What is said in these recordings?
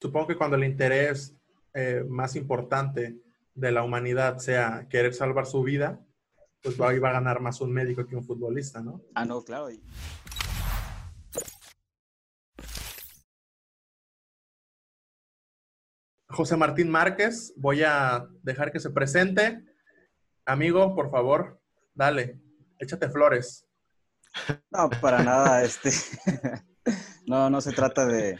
supongo que cuando el interés eh, más importante de la humanidad sea querer salvar su vida, pues ahí va a ganar más un médico que un futbolista, ¿no? Ah, no, claro. José Martín Márquez, voy a dejar que se presente. Amigo, por favor, dale, échate flores. No, para nada, este. no, no se trata de,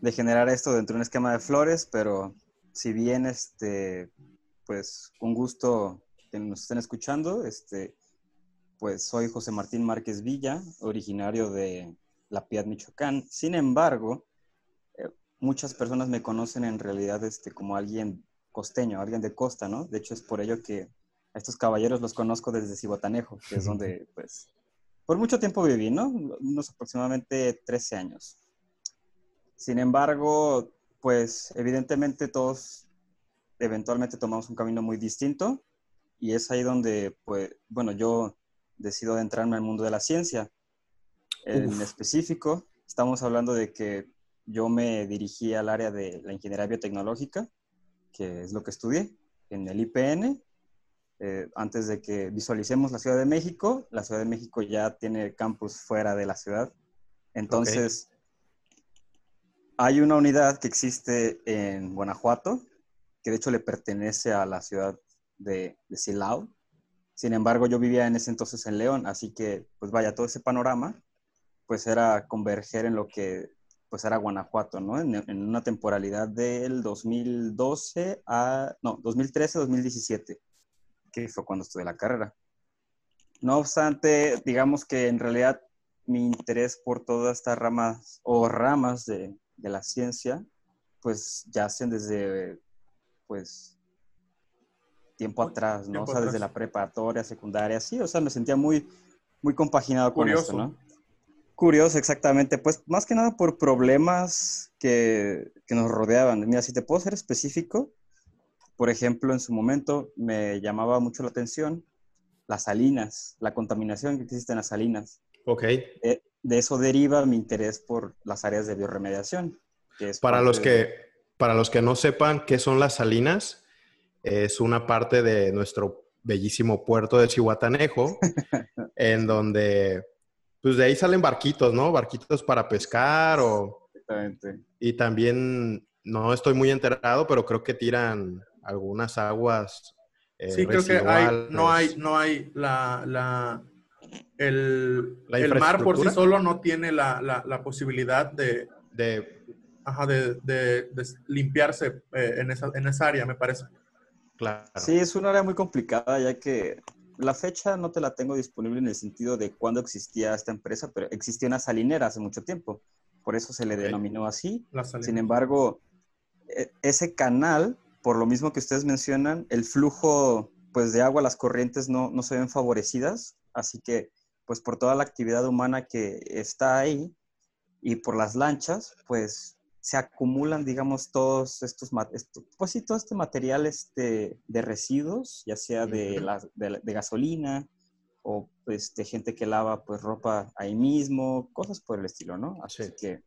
de generar esto dentro de un esquema de flores, pero si bien, este, pues, con gusto que nos estén escuchando, este, pues soy José Martín Márquez Villa, originario de La Piedad, Michoacán. Sin embargo, eh, muchas personas me conocen en realidad este, como alguien costeño, alguien de costa, ¿no? De hecho, es por ello que a estos caballeros los conozco desde Cibotanejo, que es donde, pues, por mucho tiempo viví, ¿no? Unos aproximadamente 13 años. Sin embargo, pues evidentemente todos eventualmente tomamos un camino muy distinto y es ahí donde, pues, bueno, yo decido adentrarme al mundo de la ciencia. En específico, estamos hablando de que yo me dirigí al área de la ingeniería biotecnológica, que es lo que estudié en el IPN. Eh, antes de que visualicemos la Ciudad de México, la Ciudad de México ya tiene campus fuera de la ciudad. Entonces, hay una unidad que existe en Guanajuato, que de hecho le pertenece a la ciudad de, Silao. Sin embargo, yo vivía en ese entonces en León, así que, pues vaya, todo ese panorama, pues era converger en lo que, pues era Guanajuato, ¿no? En, en una temporalidad del 2012 a, no, 2013-2017, que fue cuando estudié la carrera. No obstante, digamos que en realidad mi interés por todas estas ramas o ramas de, de la ciencia, pues ya hacen desde, pues, tiempo atrás, ¿no? o sea, desde la preparatoria, secundaria, sí, o sea, me sentía muy, muy compaginado con esto, ¿no? Curioso, exactamente. Pues más que nada por problemas que, que, nos rodeaban. Mira, si te puedo ser específico, por ejemplo, en su momento me llamaba mucho la atención las salinas, la contaminación que existe en las salinas. Ok. Eh, de eso deriva mi interés por las áreas de bioremediación. para, los que, para los que no sepan qué son las salinas, es una parte de nuestro bellísimo puerto de Cihuatanejo, en donde, pues de ahí salen barquitos, ¿no? Barquitos para pescar o... Exactamente. Y también, no estoy muy enterado, pero creo que tiran algunas aguas. Eh, sí, creo que hay, no hay, no hay la, la el, el mar por sí solo no tiene la, la, posibilidad de, de, de, limpiarse eh, en, esa, en esa área, me parece. Claro. Sí, es un área muy complicada, ya que la fecha no te la tengo disponible en el sentido de cuándo existía esta empresa, pero existía una salinera hace mucho tiempo. Por eso se le denominó así. Sin embargo, e, ese canal, por lo mismo que ustedes mencionan, el flujo pues, de agua, las corrientes no, no se ven favorecidas Así que, pues por toda la actividad humana que está ahí y por las lanchas, pues se acumulan, digamos, todos estos, pues sí, todo este material este, de residuos, ya sea de, de, gasolina o pues de gente que lava pues ropa ahí mismo, cosas por el estilo, ¿no? Así que,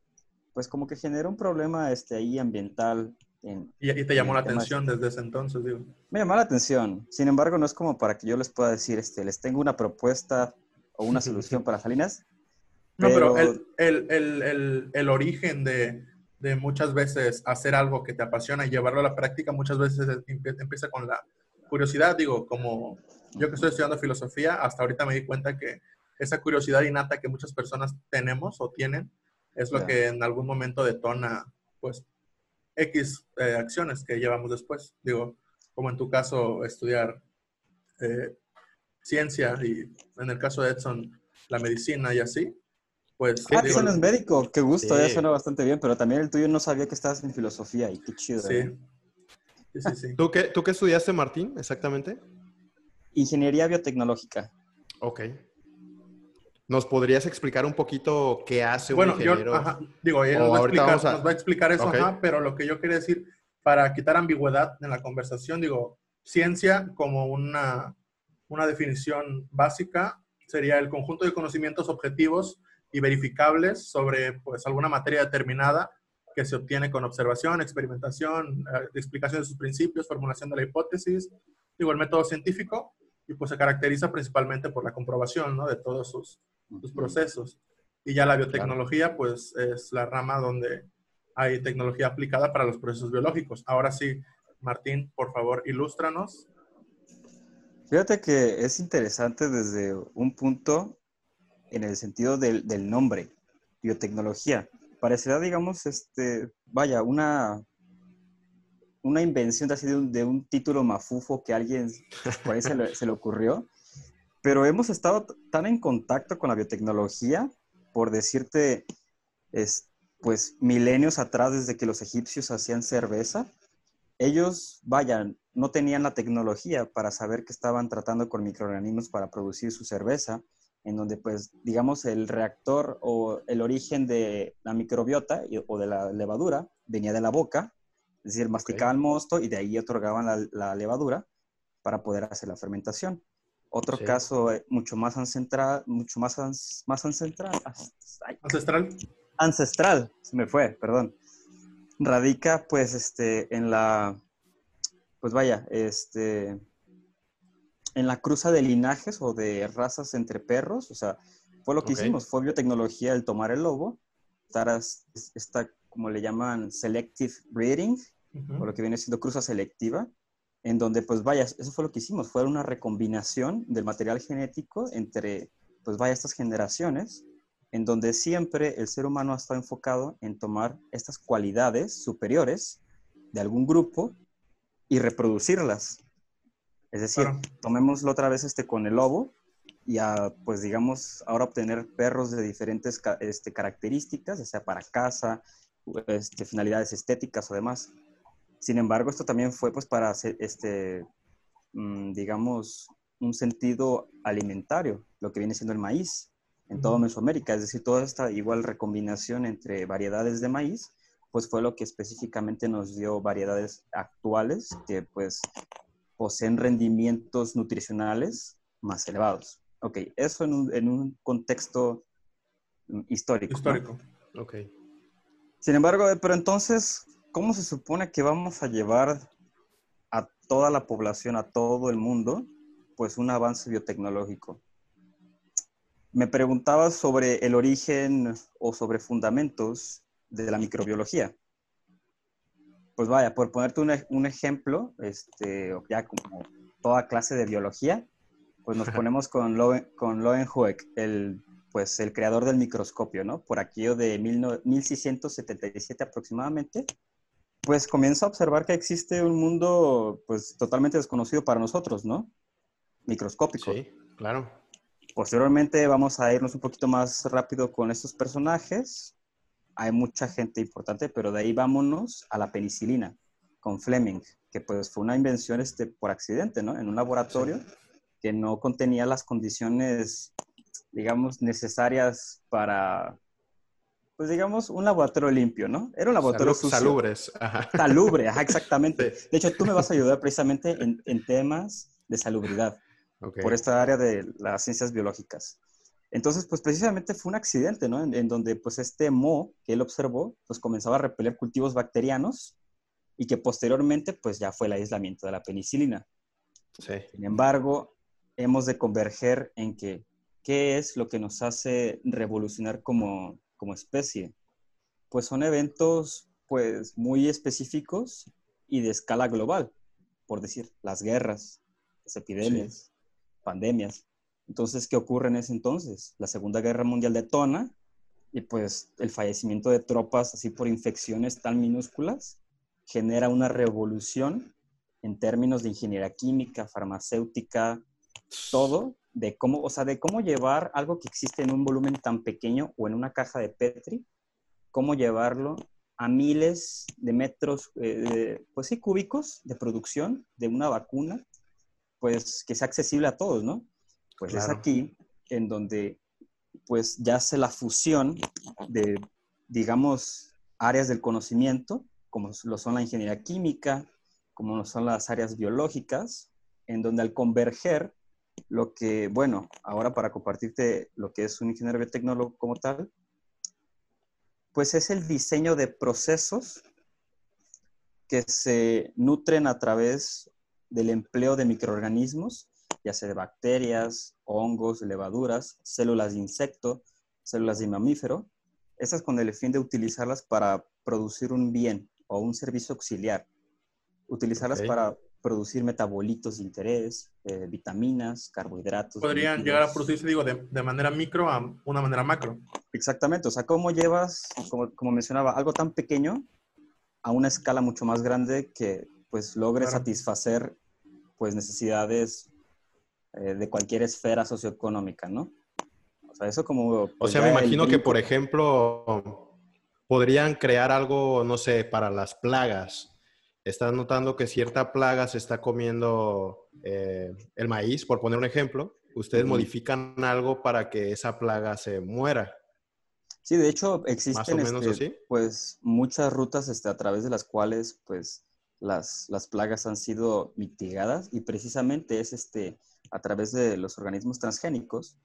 pues como que genera un problema este, ahí ambiental ¿Y, te llamó la atención desde ese entonces, digo? Me llamó la atención. Sin embargo, no es como para que yo les pueda decir, este, les tengo una propuesta o una solución para Salinas. No, pero, el, el, el, el, origen de, de, muchas veces hacer algo que te apasiona y llevarlo a la práctica, muchas veces empieza con la curiosidad. Digo, como yo que estoy estudiando filosofía, hasta ahorita me di cuenta que esa curiosidad innata que muchas personas tenemos o tienen es lo que en algún momento detona, pues, X eh, acciones que llevamos después. Digo, como en tu caso, estudiar eh, ciencia y en el caso de Edson, la medicina y así. Pues, ah, Edson es médico, qué gusto, ya suena bastante bien, pero también el tuyo no sabía que estabas en filosofía y qué chido. Sí. ¿eh? Sí, sí, sí. ¿Tú, qué, ¿Tú qué estudiaste, Martín, exactamente? Ingeniería biotecnológica. Ok. ¿Nos podrías explicar un poquito qué hace un ingeniero? Bueno, yo, digo, nos va, a explicar, eso, pero lo que yo quería decir, para quitar ambigüedad en la conversación, digo, ciencia como una, una definición básica sería el conjunto de conocimientos objetivos y verificables sobre pues, alguna materia determinada que se obtiene con observación, experimentación, eh, explicación de sus principios, formulación de la hipótesis, digo, el método científico, y pues se caracteriza principalmente por la comprobación, ¿no? De todos sus, sus procesos. Y ya la biotecnología, pues es la rama donde hay tecnología aplicada para los procesos biológicos. Ahora sí, Martín, por favor, ilústranos. Fíjate que es interesante desde un punto en el sentido del, del nombre, biotecnología. Parecerá, digamos, este, vaya, una, una invención así de un, de un título mafufo que alguien por ahí se le, se le ocurrió, pero hemos estado tan en contacto con la biotecnología, por decirte, es, pues milenios atrás, desde que los egipcios hacían cerveza, ellos, vayan, no tenían la tecnología para saber que estaban tratando con microorganismos para producir su cerveza, en donde pues digamos el reactor o el origen de la microbiota o de la levadura venía de la boca, es decir, masticaban mosto y de ahí otorgaban la, la, levadura para poder hacer la fermentación. Otro sí. caso eh, mucho más ancestral, mucho más, más ancestral, ancestral, ancestral, se me fue, perdón. Radica pues este en la pues vaya, este en la cruza de linajes o de razas entre perros, o sea, fue lo que okay. hicimos, fue biotecnología el tomar el lobo, estar esta como le llaman selective breeding, uh -huh. o lo que viene siendo cruza selectiva, en donde pues vaya, eso fue lo que hicimos, fue una recombinación del material genético entre pues vaya estas generaciones en donde siempre el ser humano ha estado enfocado en tomar estas cualidades superiores de algún grupo y reproducirlas. Es decir, claro. tomémoslo otra vez este con el lobo y a, pues digamos, ahora obtener perros de diferentes este, características, ya sea para caza, este, finalidades estéticas o demás. Sin embargo, esto también fue pues para hacer, este, mmm, digamos, un sentido alimentario, lo que viene siendo el maíz en todo Mesoamérica, es decir, toda esta igual recombinación entre variedades de maíz, pues fue lo que específicamente nos dio variedades actuales que pues poseen rendimientos nutricionales más elevados. Ok, eso en un, en un contexto histórico. Histórico. ¿no? Ok. Sin embargo, pero entonces, ¿cómo se supone que vamos a llevar a toda la población, a todo el mundo, pues un avance biotecnológico? Me preguntaba sobre el origen o sobre fundamentos de la microbiología. Pues vaya, por ponerte un, un ejemplo, este, ya como toda clase de biología, pues nos ponemos con, Loen, con el, pues el creador del microscopio, ¿no? Por aquello de mil, 1677 aproximadamente, pues comienza a observar que existe un mundo pues totalmente desconocido para nosotros, ¿no? Microscópico. Sí, claro. Posteriormente vamos a irnos un poquito más rápido con estos personajes. Hay mucha gente importante, pero de ahí vámonos a la penicilina con Fleming, que pues fue una invención este, por accidente, ¿no? En un laboratorio sí. que no contenía las condiciones, digamos, necesarias para, pues digamos, un laboratorio limpio, ¿no? Era un laboratorio Salub, sucio. Salubres. Ajá. Salubre, ajá, exactamente. Sí. De hecho, tú me vas a ayudar precisamente en, en temas de salubridad okay. por esta área de las ciencias biológicas. Entonces, pues precisamente fue un accidente, ¿no? En, en, donde pues este mo que él observó, pues comenzaba a repeler cultivos bacterianos y que posteriormente pues ya fue el aislamiento de la penicilina. Sí. Sin embargo, hemos de converger en que qué es lo que nos hace revolucionar como, como especie. Pues son eventos pues muy específicos y de escala global, por decir, las guerras, las epidemias, sí pandemias. Entonces, ¿qué ocurre en ese entonces? La Segunda Guerra Mundial detona y pues el fallecimiento de tropas así por infecciones tan minúsculas genera una revolución en términos de ingeniería química, farmacéutica, todo, de cómo, o sea, de cómo llevar algo que existe en un volumen tan pequeño o en una caja de Petri, cómo llevarlo a miles de metros, eh, pues sí, cúbicos de producción de una vacuna pues que sea accesible a todos, ¿no? Pues claro. es aquí en donde pues ya hace la fusión de, digamos, áreas del conocimiento, como lo son la ingeniería química, como lo son las áreas biológicas, en donde al converger lo que, bueno, ahora para compartirte lo que es un ingeniero biotecnólogo como tal, Pues es el diseño de procesos que se nutren a través del empleo de microorganismos, ya sea de bacterias, hongos, levaduras, células de insecto, células de mamífero, estas con el fin de utilizarlas para producir un bien o un servicio auxiliar, utilizarlas para producir metabolitos de interés, eh, vitaminas, carbohidratos. Podrían llegar a producirse, digo, de, de, manera micro a una manera macro. Exactamente, o sea, ¿cómo llevas, como, como mencionaba, algo tan pequeño a una escala mucho más grande que pues logre satisfacer pues necesidades eh, de cualquier esfera socioeconómica, ¿no? O sea, eso como... Pues, o sea, me imagino que, por ejemplo, podrían crear algo, no sé, para las plagas estás notando que cierta plaga se está comiendo eh, el maíz, por poner un ejemplo, ustedes modifican algo para que esa plaga se muera. Sí, de hecho existen este, pues muchas rutas este, a través de las cuales pues las, las, plagas han sido mitigadas y precisamente es este, a través de los organismos transgénicos,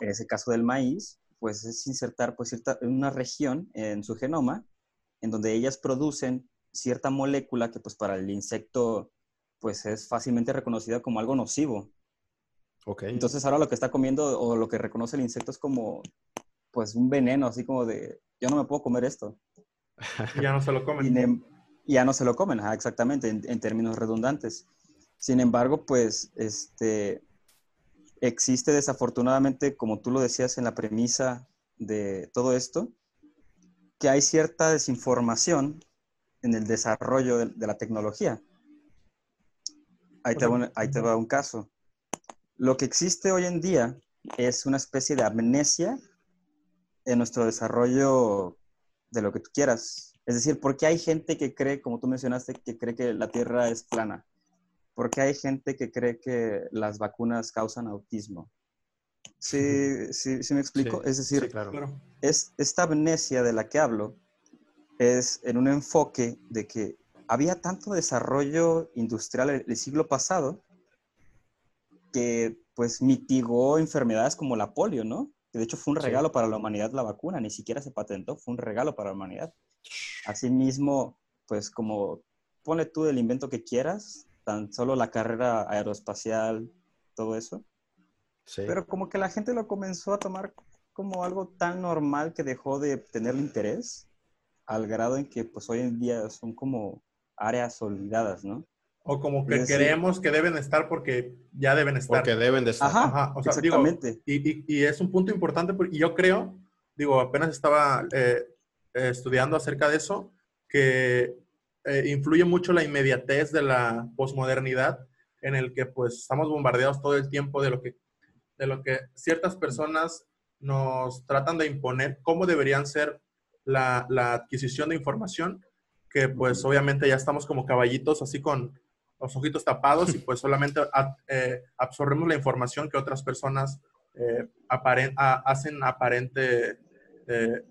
en ese caso del maíz, pues es insertar pues cierta, una región en su genoma en donde ellas producen cierta molécula que pues para el insecto pues es fácilmente reconocida como algo nocivo. Okay. Entonces ahora lo que está comiendo o lo que reconoce el insecto es como pues un veneno, así como de yo no me puedo comer esto. y ya no se lo comen. Y, ya no se lo comen, exactamente, en, en, términos redundantes. Sin embargo, pues este existe desafortunadamente, como tú lo decías en la premisa de todo esto, que hay cierta desinformación en el desarrollo de, la tecnología. Ahí te, va ahí te va un caso. Lo que existe hoy en día es una especie de amnesia en nuestro desarrollo de lo que tú quieras. Es decir, ¿por qué hay gente que cree, como tú mencionaste, que cree que la Tierra es plana? ¿Por qué hay gente que cree que las vacunas causan autismo? Sí, sí, sí me explico. es decir, es esta amnesia de la que hablo es en un enfoque de que había tanto desarrollo industrial el, siglo pasado que pues mitigó enfermedades como la polio, ¿no? Que de hecho fue un regalo para la humanidad la vacuna, ni siquiera se patentó, fue un regalo para la humanidad. Asimismo, pues como pone tú el invento que quieras, tan solo la carrera aeroespacial, todo eso. Sí. Pero como que la gente lo comenzó a tomar como algo tan normal que dejó de tener interés al grado en que pues hoy en día son como áreas olvidadas, ¿no? O como que creemos que deben estar porque ya deben estar. Porque deben de estar. Ajá, o sea, exactamente. y, y, es un punto importante porque yo creo, digo, apenas estaba eh, eh, estudiando acerca de eso, que eh, influye mucho la inmediatez de la posmodernidad en el que pues estamos bombardeados todo el tiempo de lo que, de lo que ciertas personas nos tratan de imponer cómo deberían ser la, adquisición de información, que pues obviamente ya estamos como caballitos así con los ojitos tapados y pues solamente eh, absorbemos la información que otras personas eh, hacen aparente, eh,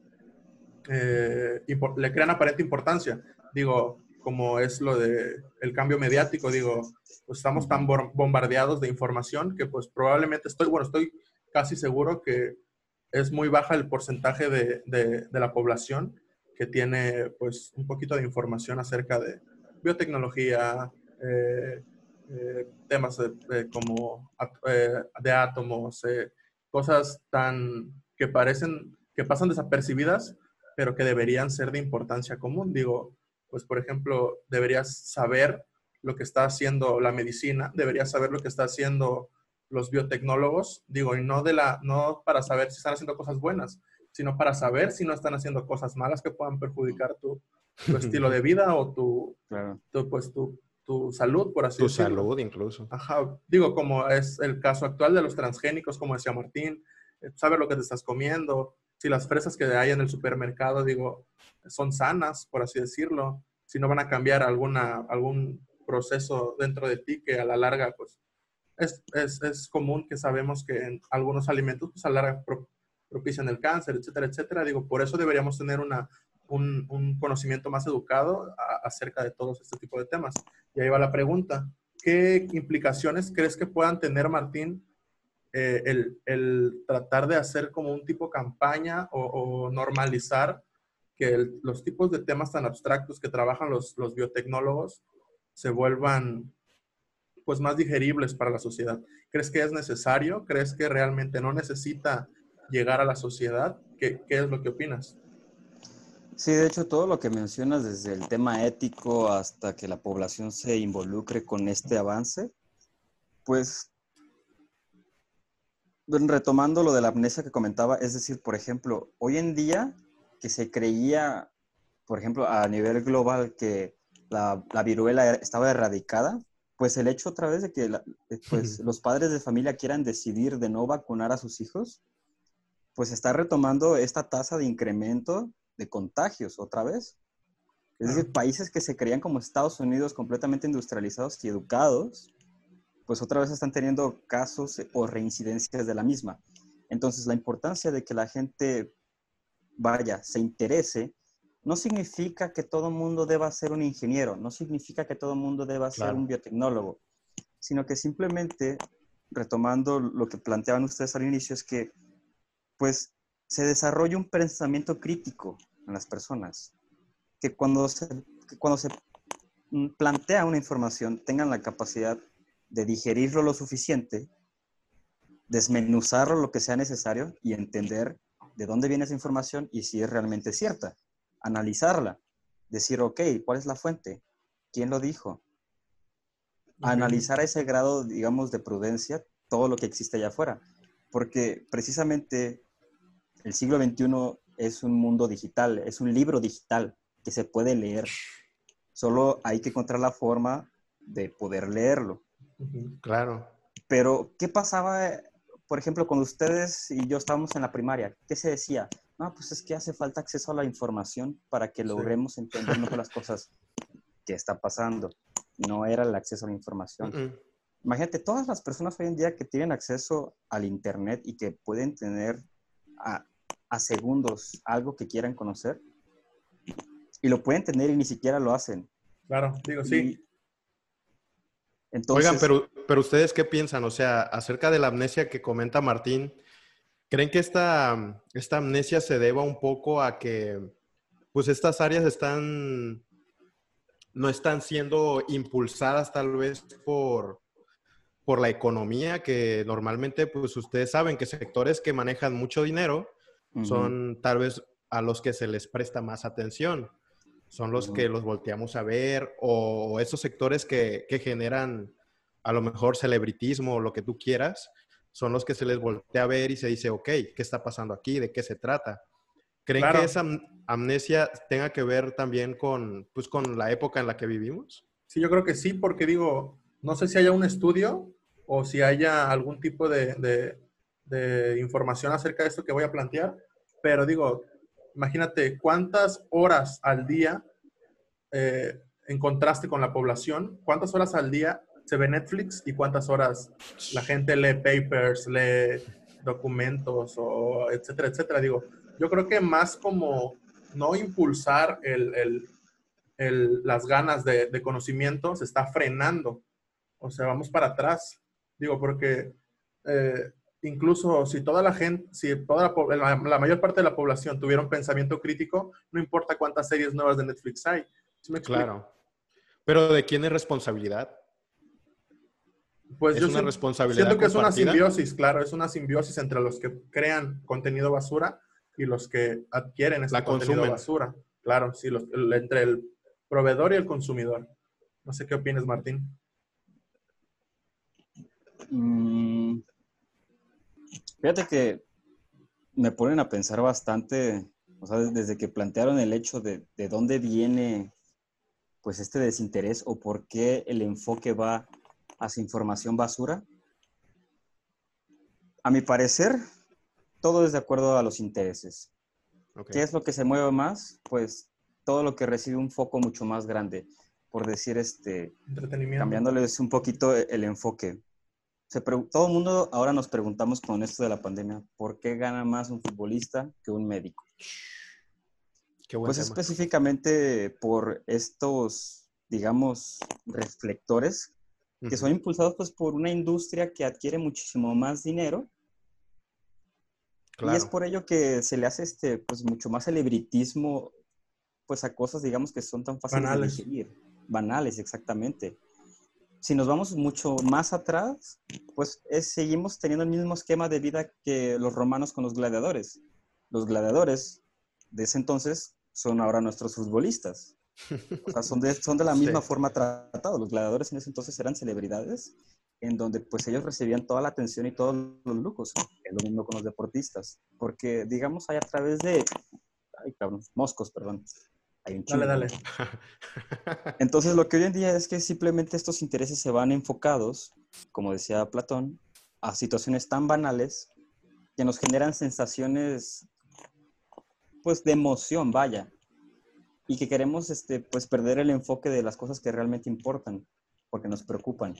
le crean aparente importancia. Digo, como es lo de el cambio mediático, digo, pues estamos tan bombardeados de información que pues probablemente estoy, bueno, estoy casi seguro que es muy baja el porcentaje de, de, la población que tiene pues un poquito de información acerca de biotecnología, eh, eh, temas de, como eh, de átomos, cosas tan que parecen, que pasan desapercibidas, pero que deberían ser de importancia común. Digo, pues por ejemplo, deberías saber lo que está haciendo la medicina, deberías saber lo que está haciendo los biotecnólogos, digo, y no, de la, no para saber si están haciendo cosas buenas, sino para saber si no están haciendo cosas malas que puedan perjudicar tu, tu estilo de vida o tu, pues, tu, tu, salud, por así decirlo. Tu salud incluso. Ajá, digo, como es el caso actual de los transgénicos, como decía Martín, eh, saber lo que te estás comiendo, si las fresas que hay en el supermercado, digo, son sanas, por así decirlo, si no van a cambiar alguna, algún proceso dentro de ti que a la larga, pues, es, es, es, común que sabemos que en algunos alimentos pues, a larga el cáncer, etcétera, etcétera. Digo, por eso deberíamos tener una, un, un, conocimiento más educado acerca de todos este tipo de temas. Y ahí va la pregunta. ¿Qué implicaciones crees que puedan tener, Martín, eh, el, el, tratar de hacer como un tipo campaña o, o normalizar que los tipos de temas tan abstractos que trabajan los, los biotecnólogos se vuelvan pues más digeribles para la sociedad. ¿Crees que es necesario? ¿Crees que realmente no necesita llegar a la sociedad? ¿Qué, qué es lo que opinas? Sí, de hecho, todo lo que mencionas, desde el tema ético hasta que la población se involucre con este avance, pues retomando lo de la amnesia que comentaba, es decir, por ejemplo, hoy en día que se creía, por ejemplo, a nivel global que la, viruela estaba erradicada, pues el hecho otra vez de que eh, pues, los padres de familia quieran decidir de no vacunar a sus hijos, pues está retomando esta tasa de incremento de contagios otra vez. Es decir, países que se creían como Estados Unidos completamente industrializados y educados, pues otra vez están teniendo casos o reincidencias de la misma. Entonces, la importancia de que la gente vaya, se interese, no significa que todo el mundo deba ser un ingeniero, no significa que todo el mundo deba ser un biotecnólogo, sino que simplemente, retomando lo que planteaban ustedes al inicio, es que pues se desarrolla un pensamiento crítico en las personas, que cuando se, que cuando se plantea una información tengan la capacidad de digerirlo lo suficiente, desmenuzarlo lo que sea necesario y entender de dónde viene esa información y si es realmente cierta. Analizarla, decir, ok, ¿cuál es la fuente? ¿Quién lo dijo? Analizar a ese grado, digamos, de prudencia todo lo que existe allá afuera. Porque precisamente el siglo XXI es un mundo digital, es un libro digital que se puede leer. Solo hay que encontrar la forma de poder leerlo. Claro. Pero, ¿qué pasaba, por ejemplo, cuando ustedes y yo estábamos en la primaria? ¿Qué se decía? No, pues es que hace falta acceso a la información para que logremos entender mejor las cosas que está pasando. No era el acceso a la información. Imagínate, todas las personas hoy en día que tienen acceso al Internet y que pueden tener a, a segundos algo que quieran conocer, y lo pueden tener y ni siquiera lo hacen. Claro, digo, sí. Oigan, pero, pero ustedes qué piensan, o sea, acerca de la amnesia que comenta Martín, ¿creen que esta, esta amnesia se deba un poco a que pues estas áreas están, no están siendo impulsadas tal vez por, por la economía, que normalmente pues ustedes saben que sectores que manejan mucho dinero son tal vez a los que se les presta más atención son los que los volteamos a ver o esos sectores que, generan a lo mejor celebritismo o lo que tú quieras, son los que se les voltea a ver y se dice, ok, ¿qué está pasando aquí? ¿De qué se trata? ¿Creen que esa amnesia tenga que ver también con, pues, con la época en la que vivimos? Sí, yo creo que sí, porque digo, no sé si haya un estudio o si haya algún tipo de, de información acerca de esto que voy a plantear, pero digo, imagínate cuántas horas al día, eh, en contraste con la población, cuántas horas al día se ve Netflix y cuántas horas la gente lee papers, lee documentos, o etcétera, etcétera. Digo, yo creo que más como no impulsar las ganas de, conocimiento se está frenando. O sea, vamos para atrás. Digo, porque eh, incluso si toda la gente, si toda la, mayor parte de la población tuviera un pensamiento crítico, no importa cuántas series nuevas de Netflix hay. claro. Pero ¿de quién es responsabilidad? Pues yo una siento, responsabilidad siento que es una simbiosis, claro, es una simbiosis entre los que crean contenido basura y los que adquieren ese contenido basura. Claro, sí, entre el proveedor y el consumidor. No sé qué opinas, Martín. Mm, Fíjate que me ponen a pensar bastante, o sea, desde que plantearon el hecho de, de dónde viene pues este desinterés o por qué el enfoque va hacia información basura. A mi parecer, todo es de acuerdo a los intereses. ¿Qué es lo que se mueve más? Pues todo lo que recibe un foco mucho más grande, por decir, este, cambiándoles un poquito el enfoque todo el mundo ahora nos preguntamos con esto de la pandemia, ¿por qué gana más un futbolista que un médico? pues específicamente por estos, digamos, reflectores que son impulsados pues por una industria que adquiere muchísimo más dinero. Y es por ello que se le hace este, pues mucho más celebritismo pues a cosas, digamos, que son tan fáciles de decidir. Banales, exactamente. Si nos vamos mucho más atrás, pues seguimos teniendo el mismo esquema de vida que los romanos con los gladiadores. Los gladiadores de ese entonces son ahora nuestros futbolistas. O sea, son de, son de la misma forma tratados. Los gladiadores en ese entonces eran celebridades en donde pues ellos recibían toda la atención y todos los lujos. Es lo mismo con los deportistas. Porque, digamos, hay a través de... Ay, cabrón, moscos, perdón. Hay un dale, dale. Entonces, lo que hoy en día es que simplemente estos intereses se van enfocados, como decía Platón, a situaciones tan banales que nos generan sensaciones, pues, de emoción, vaya y que queremos este, pues perder el enfoque de las cosas que realmente importan, porque nos preocupan.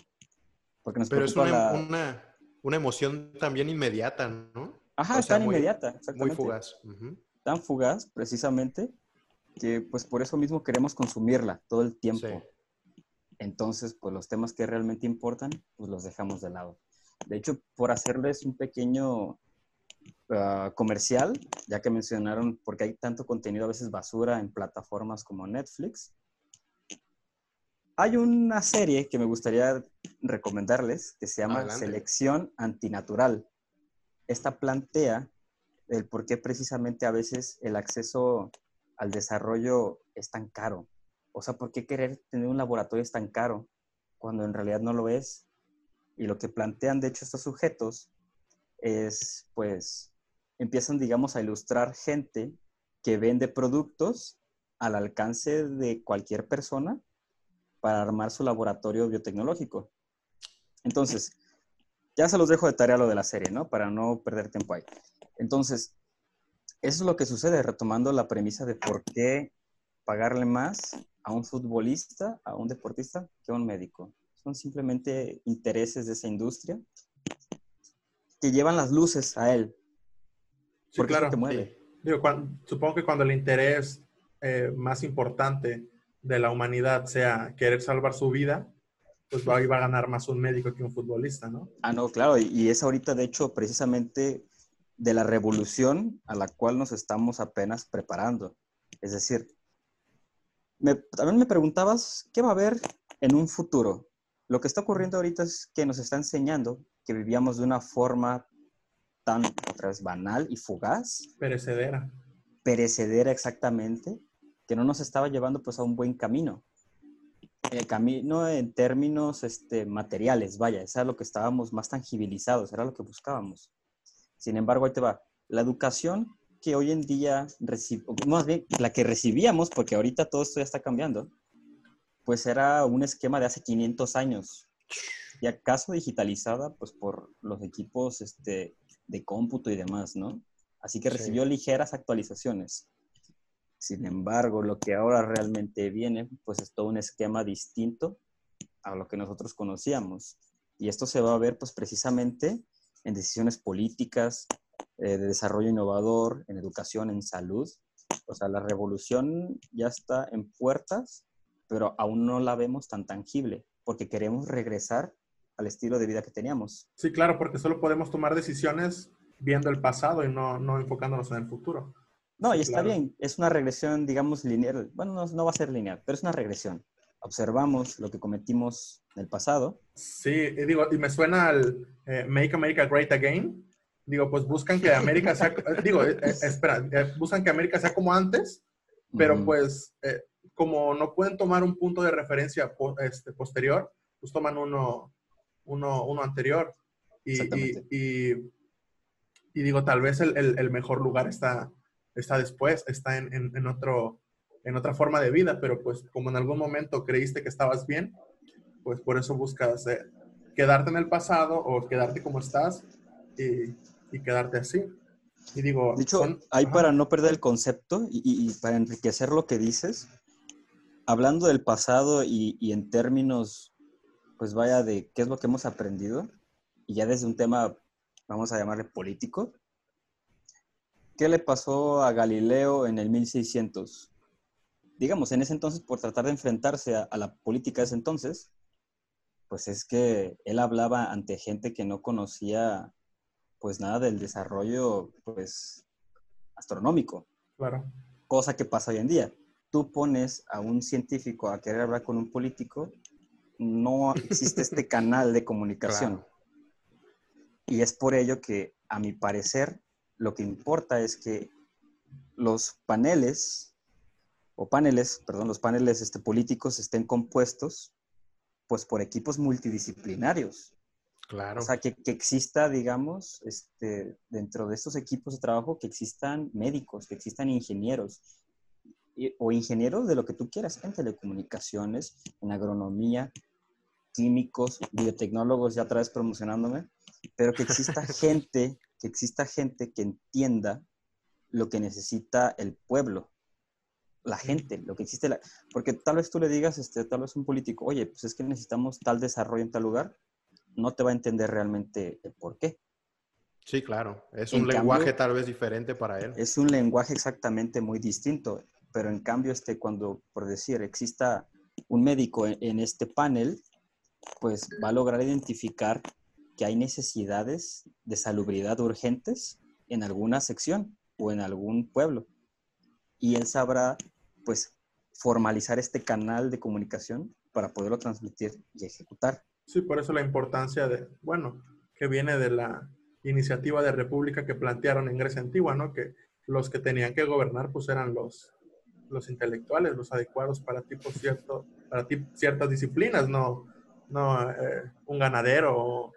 Porque nos Pero es una, una, emoción también inmediata, ¿no? Ajá, tan inmediata, exactamente. Muy fugaz. Tan fugaz, precisamente, que pues por eso mismo queremos consumirla todo el tiempo. Entonces, pues los temas que realmente importan, pues los dejamos de lado. De hecho, por hacerles un pequeño Ah, comercial, ya que mencionaron, porque hay tanto contenido a veces basura en plataformas como Netflix. Hay una serie que me gustaría recomendarles que se llama Selección Antinatural. Esta plantea el por qué precisamente a veces el acceso al desarrollo es tan caro. O sea, ¿por qué querer tener un laboratorio es tan caro cuando en realidad no lo es? Y lo que plantean, de hecho, estos sujetos es, pues, empiezan, digamos, a ilustrar gente que vende productos al alcance de cualquier persona para armar su laboratorio biotecnológico. Entonces, ya se los dejo de tarea lo de la serie, ¿no? Para no perder tiempo ahí. Entonces, eso es lo que sucede, retomando la premisa de por qué pagarle más a un futbolista, a un deportista, que a un médico. Son simplemente intereses de esa industria que llevan las luces a él, Sí, claro. Digo, supongo que cuando el interés eh, más importante de la humanidad sea querer salvar su vida, pues ahí va a ganar más un médico que un futbolista, ¿no? Ah, no, claro. Y es ahorita, de hecho, precisamente de la revolución a la cual nos estamos apenas preparando. Es decir, también me preguntabas, ¿qué va a haber en un futuro? Lo que está ocurriendo ahorita es que nos está enseñando que vivíamos de una forma tan otra vez banal y fugaz. Perecedera. Perecedera exactamente, que no nos estaba llevando pues a un buen camino. El camino en términos este, materiales, vaya, eso era lo que estábamos más tangibilizados, era lo que buscábamos. Sin embargo, ahí te va. La educación que hoy en día recibimos, más bien la que recibíamos, porque ahorita todo esto ya está cambiando, pues era un esquema de hace 500 años. Y acaso digitalizada, pues por los equipos este, de cómputo y demás, ¿no? Así que recibió ligeras actualizaciones. Sin embargo, lo que ahora realmente viene, pues es todo un esquema distinto a lo que nosotros conocíamos. Y esto se va a ver, pues precisamente en decisiones políticas, eh, de desarrollo innovador, en educación, en salud. O sea, la revolución ya está en puertas, pero aún no la vemos tan tangible, porque queremos regresar al estilo de vida que teníamos. Sí, claro, porque solo podemos tomar decisiones viendo el pasado y no, no enfocándonos en el futuro. No, y está bien, es una regresión, digamos, lineal. Bueno, no, no, va a ser lineal, pero es una regresión. Observamos lo que cometimos en el pasado. Sí, y digo, y me suena al eh, Make America Great Again. Digo, pues buscan que América sea, eh, digo, eh, espera, buscan que América sea como antes, pero pues como no pueden tomar un punto de referencia este, posterior, pues toman uno, uno, uno anterior. Y, y, y, digo, tal vez el, el, mejor lugar está, está después, está en, en, otro, en otra forma de vida, pero pues como en algún momento creíste que estabas bien, pues por eso buscas eh, quedarte en el pasado o quedarte como estás y, y quedarte así. Y digo, de hecho, ahí para no perder el concepto y, y, para enriquecer lo que dices, hablando del pasado y, y en términos pues vaya de qué es lo que hemos aprendido y ya desde un tema, vamos a llamarle político. ¿Qué le pasó a Galileo en el 1600? Digamos, en ese entonces, por tratar de enfrentarse a, la política de ese entonces, pues es que él hablaba ante gente que no conocía pues nada del desarrollo pues astronómico. Claro. Cosa que pasa hoy en día tú pones a un científico a querer hablar con un político, no existe este canal de comunicación. Y es por ello que, a mi parecer, lo que importa es que los paneles, o paneles, perdón, los paneles este, políticos estén compuestos pues por equipos multidisciplinarios. Claro. O sea, que, exista, digamos, este, dentro de estos equipos de trabajo, que existan médicos, que existan ingenieros, o ingenieros de lo que tú quieras, en telecomunicaciones, en agronomía, químicos, biotecnólogos, ya otra vez promocionándome, pero que exista gente, que exista gente que entienda lo que necesita el pueblo, la gente, lo que existe, la... porque tal vez tú le digas, este, tal vez un político, oye, pues es que necesitamos tal desarrollo en tal lugar, no te va a entender realmente el por qué. Sí, claro, es un lenguaje tal vez diferente para él. Es un lenguaje exactamente muy distinto, pero en cambio, este, cuando, por decir, exista un médico en este panel, pues va a lograr identificar que hay necesidades de salubridad urgentes en alguna sección o en algún pueblo. Y él sabrá, pues, formalizar este canal de comunicación para poderlo transmitir y ejecutar. Sí, por eso la importancia de, bueno, que viene de la iniciativa de república que plantearon en Grecia Antigua, ¿no? Que los que tenían que gobernar, pues, eran los, los intelectuales, los adecuados para, tipo cierto, para ciertas disciplinas, no, no eh, un ganadero,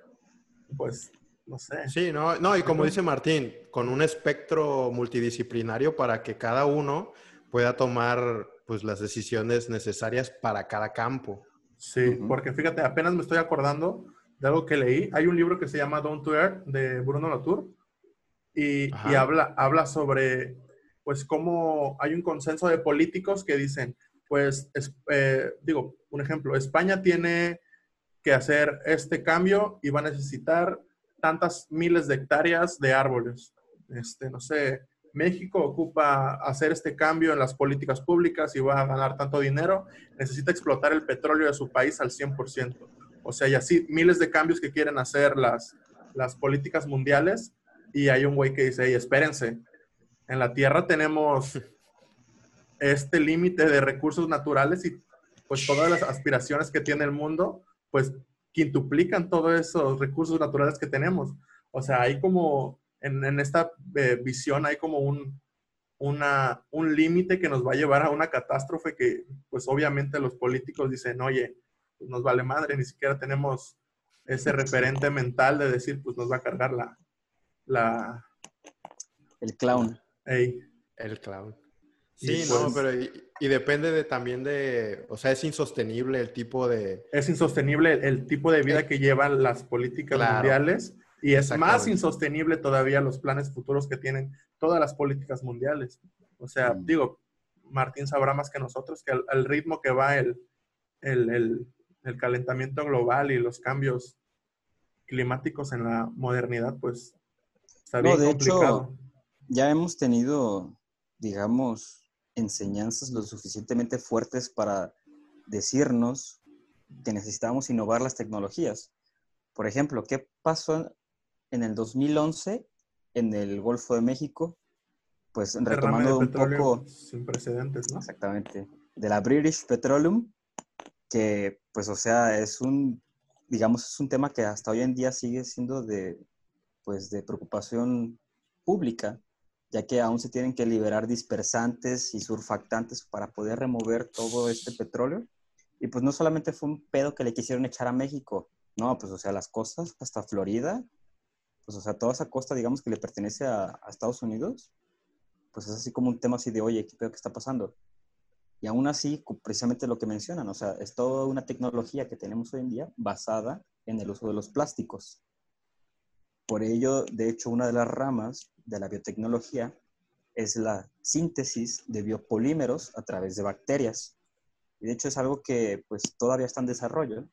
pues no sé. Sí, no, no, y como dice Martín, con un espectro multidisciplinario para que cada uno pueda tomar pues las decisiones necesarias para cada campo. Sí, porque fíjate, apenas me estoy acordando de algo que leí. Hay un libro que se llama Down to Earth de Bruno Latour y, y, habla, habla sobre pues cómo hay un consenso de políticos que dicen, pues, eh, digo, un ejemplo, España tiene que hacer este cambio y va a necesitar tantas miles de hectáreas de árboles. Este, no sé, México ocupa hacer este cambio en las políticas públicas y va a ganar tanto dinero, necesita explotar el petróleo de su país al 100%. O sea, y así miles de cambios que quieren hacer las, las políticas mundiales y hay un güey que dice, hey, espérense, en la Tierra tenemos este límite de recursos naturales y pues todas las aspiraciones que tiene el mundo pues quintuplican todos esos recursos naturales que tenemos. O sea, hay como, en, esta eh, visión hay como un, un límite que nos va a llevar a una catástrofe que, pues obviamente los políticos dicen, oye, pues nos vale madre, ni siquiera tenemos ese referente mental de decir, pues nos va a cargar la... la... El clown. El clown. Sí, no, pues pero y, depende de, también de, o sea, es insostenible el tipo de... Es insostenible el, tipo de vida eh, que llevan las políticas mundiales y es más insostenible todavía los planes futuros que tienen todas las políticas mundiales. O sea, mm. digo, Martín sabrá más que nosotros que al, ritmo que va el, el, el, calentamiento global y los cambios climáticos en la modernidad, pues está bien complicado. Ya hemos tenido, digamos, enseñanzas lo suficientemente fuertes para decirnos que necesitamos innovar las tecnologías. Por ejemplo, ¿qué pasó en el 2011 en el Golfo de México? Pues retomando un poco... Sin precedentes, ¿no? Exactamente. De la British Petroleum, que pues o sea, es un, digamos, es un tema que hasta hoy en día sigue siendo de, pues, de preocupación pública ya que aún se tienen que liberar dispersantes y surfactantes para poder remover todo este petróleo. Y pues no solamente fue un pedo que le quisieron echar a México, no, pues o sea, las costas hasta Florida, pues o sea, toda esa costa, digamos, que le pertenece a, Estados Unidos, pues es así como un tema así de, oye, ¿qué pedo que está pasando? Y aún así, precisamente lo que mencionan, o sea, es toda una tecnología que tenemos hoy en día basada en el uso de los plásticos. Por ello, de hecho, una de las ramas de la biotecnología es la síntesis de biopolímeros a través de bacterias. Y de hecho es algo que pues todavía está en desarrollo.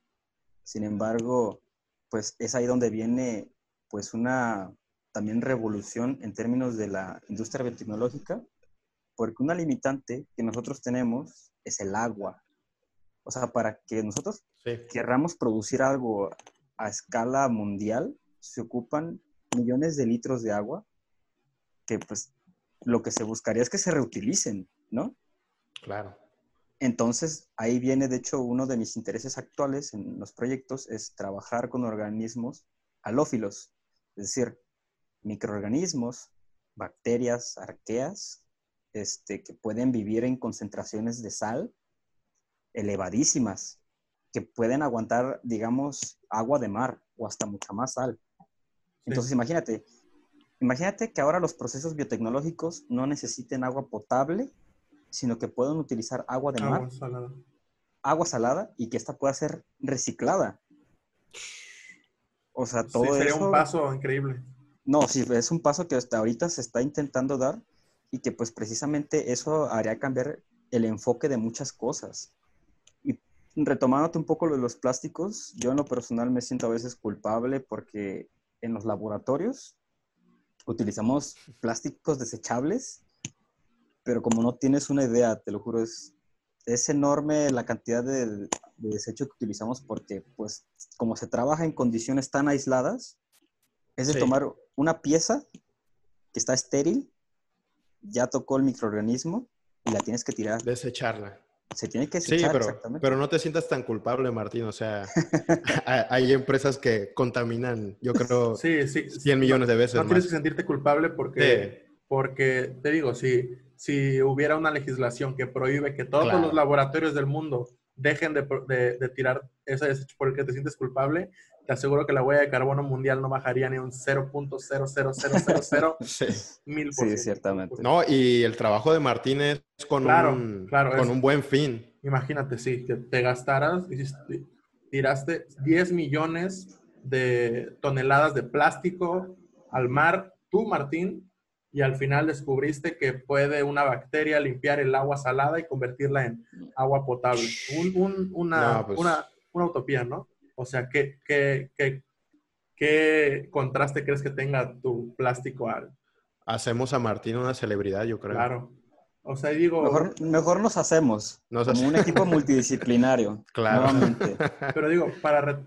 Sin embargo, pues es ahí donde viene pues una también revolución en términos de la industria biotecnológica, porque una limitante que nosotros tenemos es el agua. O sea, para que nosotros querramos producir algo a escala mundial, se ocupan millones de litros de agua que pues lo que se buscaría es que se reutilicen, ¿no? Claro. Entonces, ahí viene, de hecho, uno de mis intereses actuales en los proyectos es trabajar con organismos halófilos, es decir, microorganismos, bacterias, arqueas, este, que pueden vivir en concentraciones de sal elevadísimas, que pueden aguantar, digamos, agua de mar o hasta mucha más sal. Entonces, imagínate, imagínate que ahora los procesos biotecnológicos no necesiten agua potable sino que pueden utilizar agua de mar, agua salada, y que esta pueda ser reciclada. O sea, todo sí, sería un paso increíble. No, sí, es un paso que hasta ahorita se está intentando dar y que pues precisamente eso haría cambiar el enfoque de muchas cosas. Y retomándote un poco lo de los plásticos, yo en lo personal me siento a veces culpable porque en los laboratorios utilizamos plásticos desechables pero como no tienes una idea, te lo juro, es, es enorme la cantidad de, desecho que utilizamos porque, pues, como se trabaja en condiciones tan aisladas, es de tomar una pieza que está estéril, ya tocó el microorganismo y la tienes que tirar. Desecharla. Se tiene que desechar, sí, pero, pero no te sientas tan culpable, Martín. O sea, hay empresas que contaminan, yo creo, sí, sí, 100 millones de veces. No tienes que sentirte culpable porque, porque te digo, si si hubiera una legislación que prohíbe que todos los laboratorios del mundo dejen de, de, tirar ese desecho por el que te sientes culpable, te aseguro que la huella de carbono mundial no bajaría ni un 0.00000 mil por Sí, ciertamente. No, y el trabajo de Martínez con, un, con un buen fin. Imagínate, sí, que te gastaras, tiraste 10 millones de toneladas de plástico al mar, tú, Martín, y al final descubriste que puede una bacteria limpiar el agua salada y convertirla en agua potable. Un, una, pues una, una, utopía, ¿no? O sea, ¿qué, qué, qué, qué contraste crees que tenga tu plástico al... Hacemos a Martín una celebridad, yo creo. Claro. O sea, digo... Mejor, mejor nos hacemos. como un equipo multidisciplinario. Claro. Pero digo, para,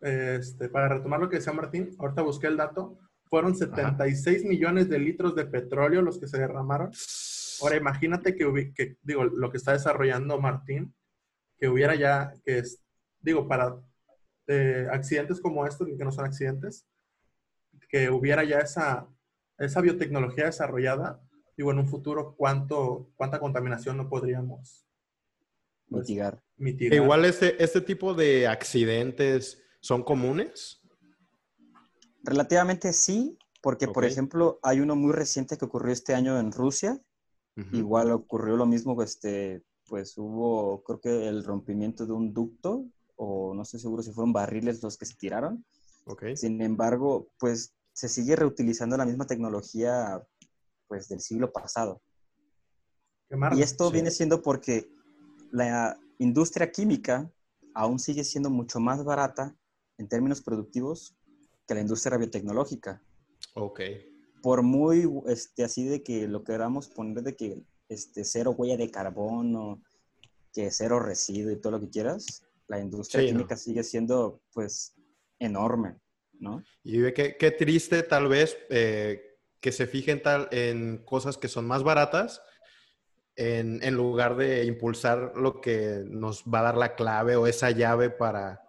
este, para retomar lo que decía Martín, ahorita busqué el dato fueron 76 millones de litros de petróleo los que se derramaron. Ahora imagínate que, que, digo, lo que está desarrollando Martín, que hubiera ya, que es, digo, para eh, accidentes como estos, que no son accidentes, que hubiera ya esa, esa biotecnología desarrollada, digo, en un futuro, ¿cuánto, ¿cuánta contaminación no podríamos pues, mitigar? mitigar? Igual este, este tipo de accidentes son comunes. Relativamente sí, porque por ejemplo hay uno muy reciente que ocurrió este año en Rusia. Igual ocurrió lo mismo, este, pues hubo creo que el rompimiento de un ducto o no estoy seguro si fueron barriles los que se tiraron. Okay. Sin embargo, pues se sigue reutilizando la misma tecnología pues del siglo pasado. y esto viene siendo porque la industria química aún sigue siendo mucho más barata en términos productivos que la industria biotecnológica. Ok. Por muy, este, así de que lo queramos poner de que este, cero huella de carbono, que cero residuo y todo lo que quieras, la industria química sigue siendo, pues, enorme, ¿no? Y ve qué, qué triste tal vez eh, que se fijen tal en cosas que son más baratas en, en, lugar de impulsar lo que nos va a dar la clave o esa llave para,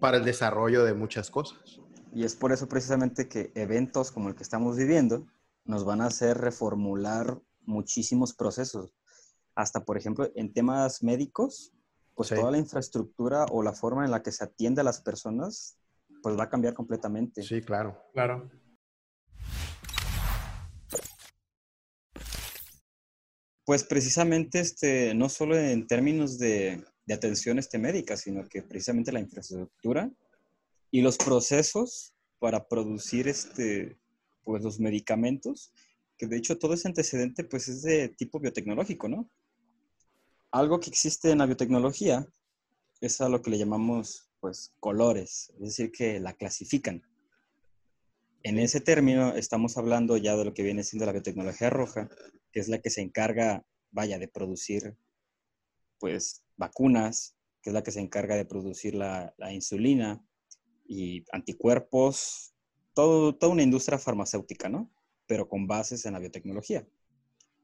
para el desarrollo de muchas cosas. Y es por eso precisamente que eventos como el que estamos viviendo nos van a hacer reformular muchísimos procesos. Hasta, por ejemplo, en temas médicos, pues toda la infraestructura o la forma en la que se atiende a las personas, pues va a cambiar completamente. Sí, claro. Claro. Pues precisamente, este, no solo en términos de, de atención este, médica, sino que precisamente la infraestructura y los procesos para producir este, pues, los medicamentos, que de hecho todo ese antecedente pues, es de tipo biotecnológico, ¿no? Algo que existe en la biotecnología es a lo que le llamamos pues, colores, es decir, que la clasifican. En ese término estamos hablando ya de lo que viene siendo la biotecnología roja, que es la que se encarga, vaya, de producir pues vacunas, que es la que se encarga de producir la, la insulina, y anticuerpos, todo, toda una industria farmacéutica, ¿no? Pero con bases en la biotecnología.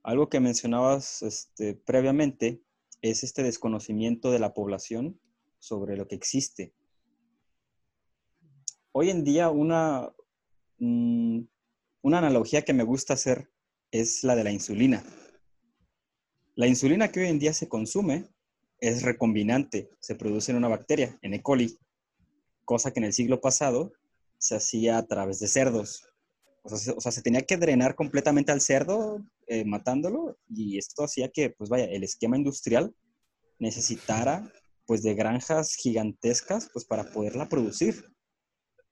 Algo que mencionabas este, previamente es este desconocimiento de la población sobre lo que existe. Hoy en día una, mm, una analogía que me gusta hacer es la de la insulina. La insulina que hoy en día se consume es recombinante, se produce en una bacteria, en E. coli, cosa que en el siglo pasado se hacía a través de cerdos. O sea, se, tenía que drenar completamente al cerdo eh, matándolo y esto hacía que, pues vaya, el esquema industrial necesitara pues de granjas gigantescas pues para poderla producir.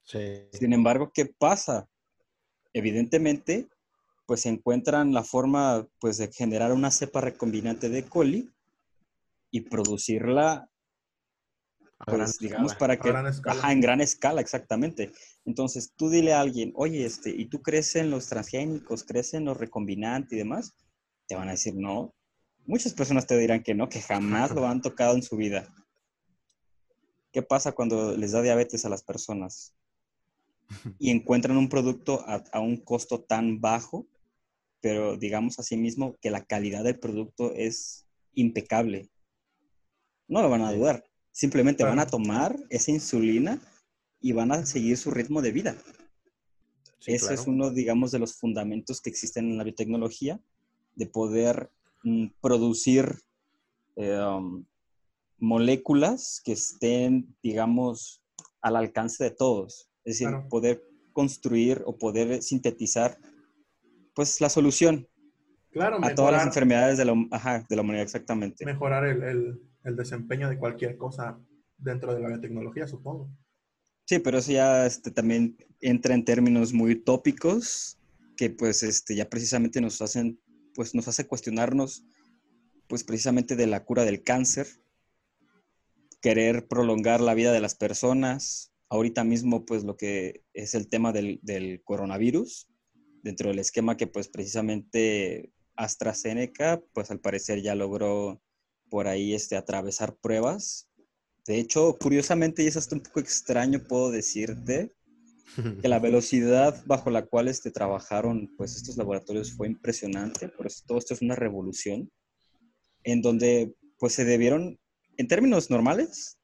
Sin embargo, ¿qué pasa? Evidentemente, pues se encuentran la forma pues de generar una cepa recombinante de coli y producirla pues, digamos, para que... Ajá, en gran escala, exactamente. Entonces, tú dile a alguien, oye, este, ¿y tú crees en los transgénicos, crees en los recombinantes y demás? Te van a decir, no. Muchas personas te dirán que no, que jamás lo han tocado en su vida. ¿Qué pasa cuando les da diabetes a las personas? Y encuentran un producto a, a un costo tan bajo, pero digamos así mismo que la calidad del producto es impecable. No lo van a dudar Simplemente van a tomar esa insulina y van a seguir su ritmo de vida. Ese es uno, digamos, de los fundamentos que existen en la biotecnología, de poder mm, producir eh, um, moléculas que estén, digamos, al alcance de todos. Es decir, poder construir o poder sintetizar, pues, la solución claro, a todas las enfermedades de la, de la humanidad, exactamente. Mejorar el, el desempeño de cualquier cosa dentro de la biotecnología, supongo. Sí, pero eso ya este, también entra en términos muy tópicos que pues este, ya precisamente nos hacen, pues nos hace cuestionarnos pues precisamente de la cura del cáncer, querer prolongar la vida de las personas, ahorita mismo pues lo que es el tema del, del coronavirus, dentro del esquema que pues precisamente AstraZeneca pues al parecer ya logró por ahí este, atravesar pruebas. De hecho, curiosamente, y es hasta un poco extraño, puedo decirte, que la velocidad bajo la cual este, trabajaron pues, estos laboratorios fue impresionante. Por eso todo esto es una revolución, en donde pues, se debieron, en términos normales,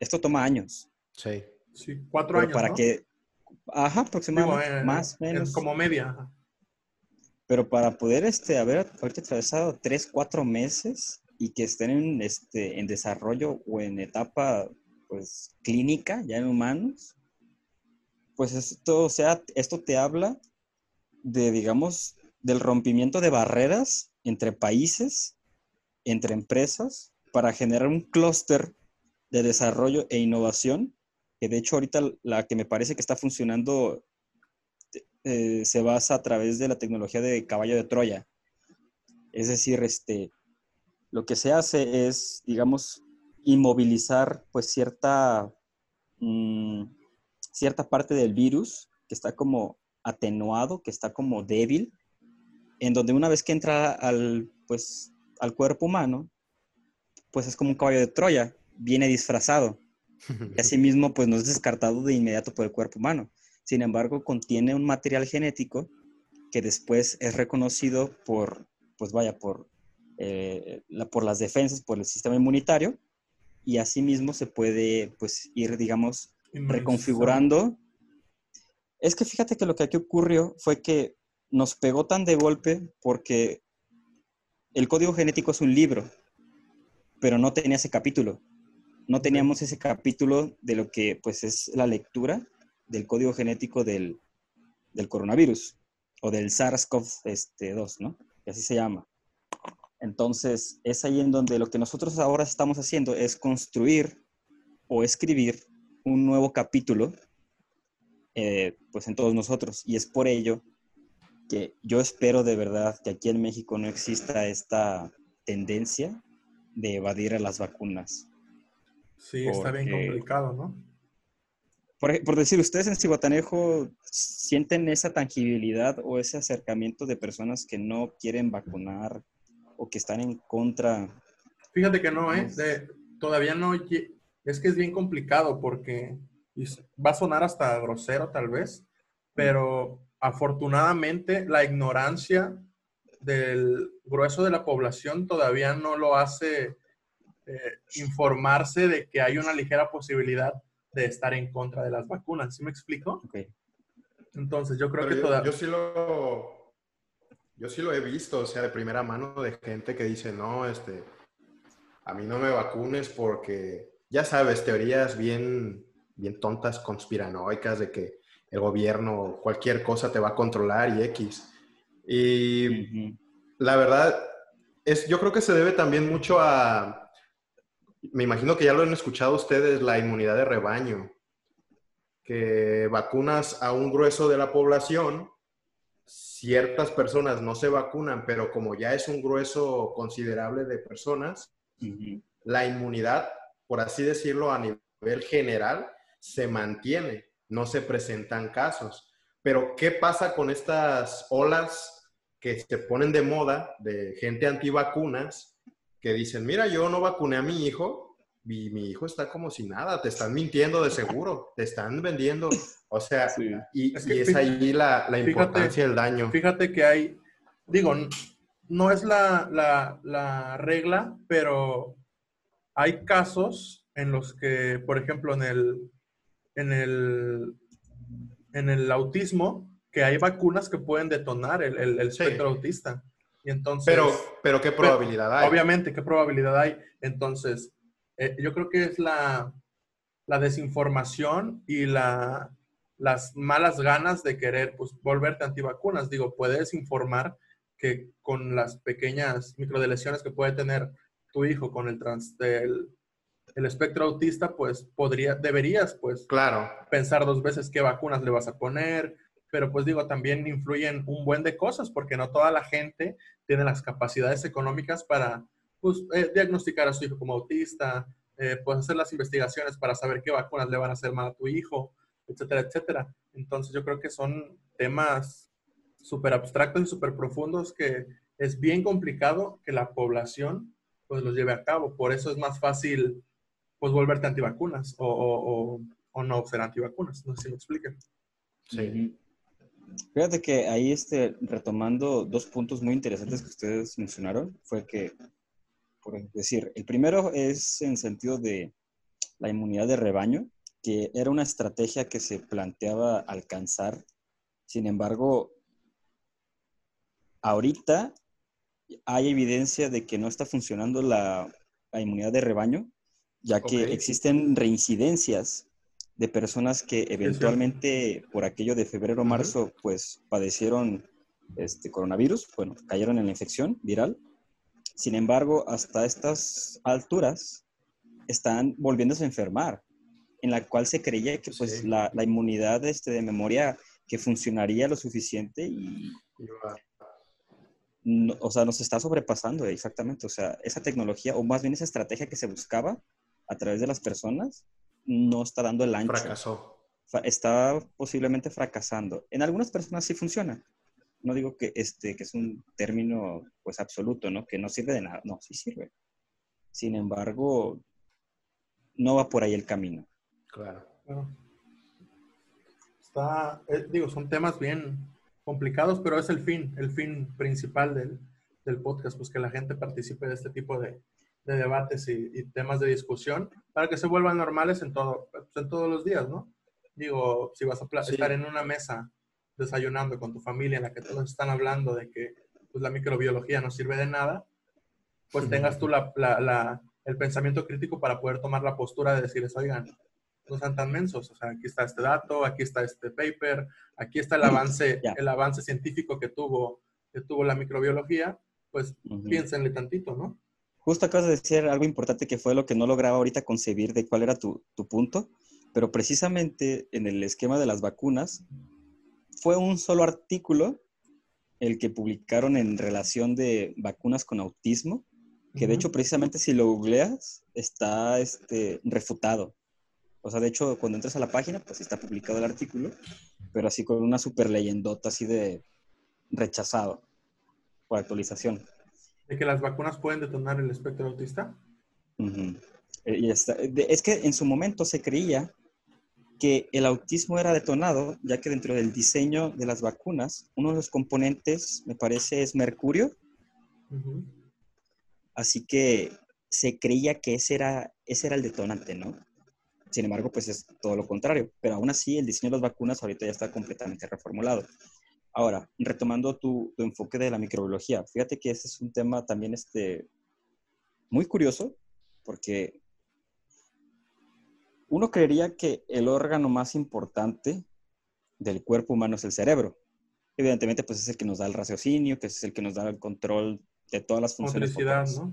esto toma años. Sí, sí cuatro años. Para que, ajá, aproximadamente, más, menos. Como media. Pero para poder este, haber ahorita atravesado tres, cuatro meses, y que estén en, este, en desarrollo o en etapa pues, clínica, ya en humanos, pues esto, o sea, esto te habla de, digamos, del rompimiento de barreras entre países, entre empresas, para generar un clúster de desarrollo e innovación, que de hecho ahorita la que me parece que está funcionando eh, se basa a través de la tecnología de caballo de Troya. Es decir, este, lo que se hace es, digamos, inmovilizar pues cierta, mm, cierta parte del virus que está como atenuado, que está como débil, en donde una vez que entra al, pues, al cuerpo humano, pues es como un caballo de Troya, viene disfrazado. Y asimismo, pues no es descartado de inmediato por el cuerpo humano. Sin embargo, contiene un material genético que después es reconocido por, pues vaya, por eh, por las defensas, por el sistema inmunitario, y asimismo se puede pues ir, digamos, reconfigurando. Es que fíjate que lo que aquí ocurrió fue que nos pegó tan de golpe porque el código genético es un libro, pero no tenía ese capítulo. No teníamos ese capítulo de lo que pues es la lectura del código genético del, del coronavirus o del SARS-CoV-2, este, ¿no? Que así se llama. Entonces, es ahí en donde lo que nosotros ahora estamos haciendo es construir o escribir un nuevo capítulo, eh, pues en todos nosotros. Y es por ello que yo espero de verdad que aquí en México no exista esta tendencia de evadir a las vacunas. Sí, está bien complicado, ¿no? Por, por, decir, ¿ustedes en Cihuatanejo sienten esa tangibilidad o ese acercamiento de personas que no quieren vacunar o que están en contra? Fíjate que no, ¿eh? todavía no. Es que es bien complicado porque va a sonar hasta grosero tal vez, pero afortunadamente la ignorancia del, grueso de la población todavía no lo hace eh, informarse de que hay una ligera posibilidad de estar en contra de las vacunas. ¿Sí me explico? Entonces, yo creo que todavía... Yo sí lo... Yo sí lo he visto, o sea, de primera mano de gente que dice, no, este, a mí no me vacunes porque, ya sabes, teorías bien, bien tontas, conspiranoicas de que el gobierno, cualquier cosa te va a controlar y X. Y la verdad, es, yo creo que se debe también mucho a, me imagino que ya lo han escuchado ustedes, la inmunidad de rebaño, que vacunas a un grueso de la población, ciertas personas no se vacunan, pero como ya es un grueso considerable de personas, la inmunidad, por así decirlo, a nivel general, se mantiene, no se presentan casos. Pero, ¿qué pasa con estas olas que se ponen de moda de gente antivacunas que dicen, mira, yo no vacuné a mi hijo y mi hijo está como si nada, te están mintiendo de seguro, te están vendiendo, o sea, y, es, ahí la, importancia del daño. Fíjate que hay, digo, no es la, la, regla, pero hay casos en los que, por ejemplo, en el, en el, en el autismo, que hay vacunas que pueden detonar el, el, espectro autista. Y entonces, pero, pero ¿qué probabilidad hay? Obviamente, ¿qué probabilidad hay? Entonces, eh, yo creo que es la, la desinformación y la, las malas ganas de querer pues, volverte antivacunas. Digo, puedes informar que con las pequeñas microdelesiones que puede tener tu hijo con el, trans, el, el espectro autista, pues podría, deberías pues claro. pensar dos veces qué vacunas le vas a poner, pero pues digo, también influyen un buen de cosas porque no toda la gente tiene las capacidades económicas para pues, eh, diagnosticar a su hijo como autista, eh, pues hacer las investigaciones para saber qué vacunas le van a hacer mal a tu hijo, etcétera, etcétera. Entonces yo creo que son temas súper abstractos y súper profundos que es bien complicado que la población pues los lleve a cabo. Por eso es más fácil pues volverte antivacunas o, o, no ser antivacunas. No sé si me expliquen. Sí. Fíjate que ahí, este, retomando dos puntos muy interesantes que ustedes mencionaron, fue que, por decir, el primero es en sentido de la inmunidad de rebaño, que era una estrategia que se planteaba alcanzar. Sin embargo, ahorita hay evidencia de que no está funcionando la, inmunidad de rebaño, ya que existen reincidencias de personas que eventualmente por aquello de febrero o marzo pues padecieron este coronavirus, bueno, cayeron en la infección viral. Sin embargo, hasta estas alturas están volviéndose a enfermar, en la cual se creía que pues la, inmunidad este, de memoria que funcionaría lo suficiente y, o sea, nos está sobrepasando exactamente. O sea, esa tecnología, o más bien esa estrategia que se buscaba a través de las personas, no está dando el ancho. Fracasó. Está posiblemente fracasando. En algunas personas sí funciona. No digo que, este, que es un término pues absoluto, ¿no? Que no sirve de nada. No, sí sirve. Sin embargo, no va por ahí el camino. Claro. Está, eh, digo, son temas bien, complicados, pero es el fin, el fin principal del, del podcast, pues que la gente participe de este tipo de, de debates y, temas de discusión para que se vuelvan normales en, todo, pues, en todos los días, ¿no? Digo, si vas a estar en una mesa desayunando con tu familia en la que todos están hablando de que pues, la microbiología no sirve de nada, pues tengas tú la, la, la, el pensamiento crítico para poder tomar la postura de decir, oigan, no sean tan mensos. O sea, aquí está este dato, aquí está este paper, aquí está el avance, el avance científico que tuvo, que tuvo la microbiología, pues piénsenle tantito, ¿no? Justo acabas de decir algo importante que fue lo que no lograba ahorita concebir de cuál era tu, tu punto, pero precisamente en el esquema de las vacunas fue un solo artículo el que publicaron en relación de vacunas con autismo, que de hecho precisamente si lo googleas está este, refutado. O sea, de hecho, cuando entras a la página, pues está publicado el artículo, pero así con una super leyendota así de rechazado por actualización. ¿De que las vacunas pueden detonar el espectro autista? Eh, es que en su momento se creía que el autismo era detonado, ya que dentro del diseño de las vacunas, uno de los componentes, me parece, es mercurio, Así que se creía que ese era, ese era el detonante, ¿no? Sin embargo, pues es todo lo contrario. Pero aún así, el diseño de las vacunas ahorita ya está completamente reformulado. Ahora, retomando tu, enfoque de la microbiología, fíjate que ese es un tema también este, muy curioso, porque uno creería que el órgano más importante del cuerpo humano es el cerebro. Evidentemente, pues es el que nos da el raciocinio, que es el que nos da el control de todas las funciones. Motricidad, ¿no?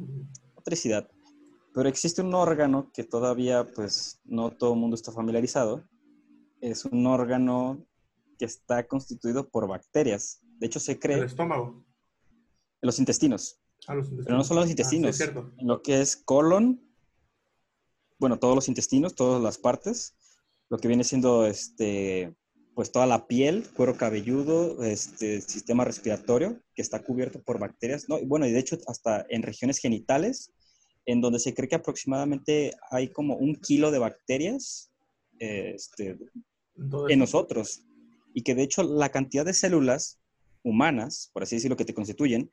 Motricidad. Pero existe un órgano que todavía, pues, no todo el mundo está familiarizado. Es un órgano que está constituido por bacterias. De hecho, se cree... El estómago. En los intestinos. Ah, los intestinos. Pero no solo los Ah, intestinos. sí, es cierto. en lo que es colon, bueno, todos los intestinos, todas las partes, lo que viene siendo este, pues toda la piel, cuero cabelludo, este, sistema respiratorio, que está cubierto por bacterias, ¿no? Y bueno, y de hecho hasta en regiones genitales, en donde se cree que aproximadamente hay como un kilo de bacterias este, en nosotros. Y que de hecho la cantidad de células humanas, por así decirlo, que te constituyen,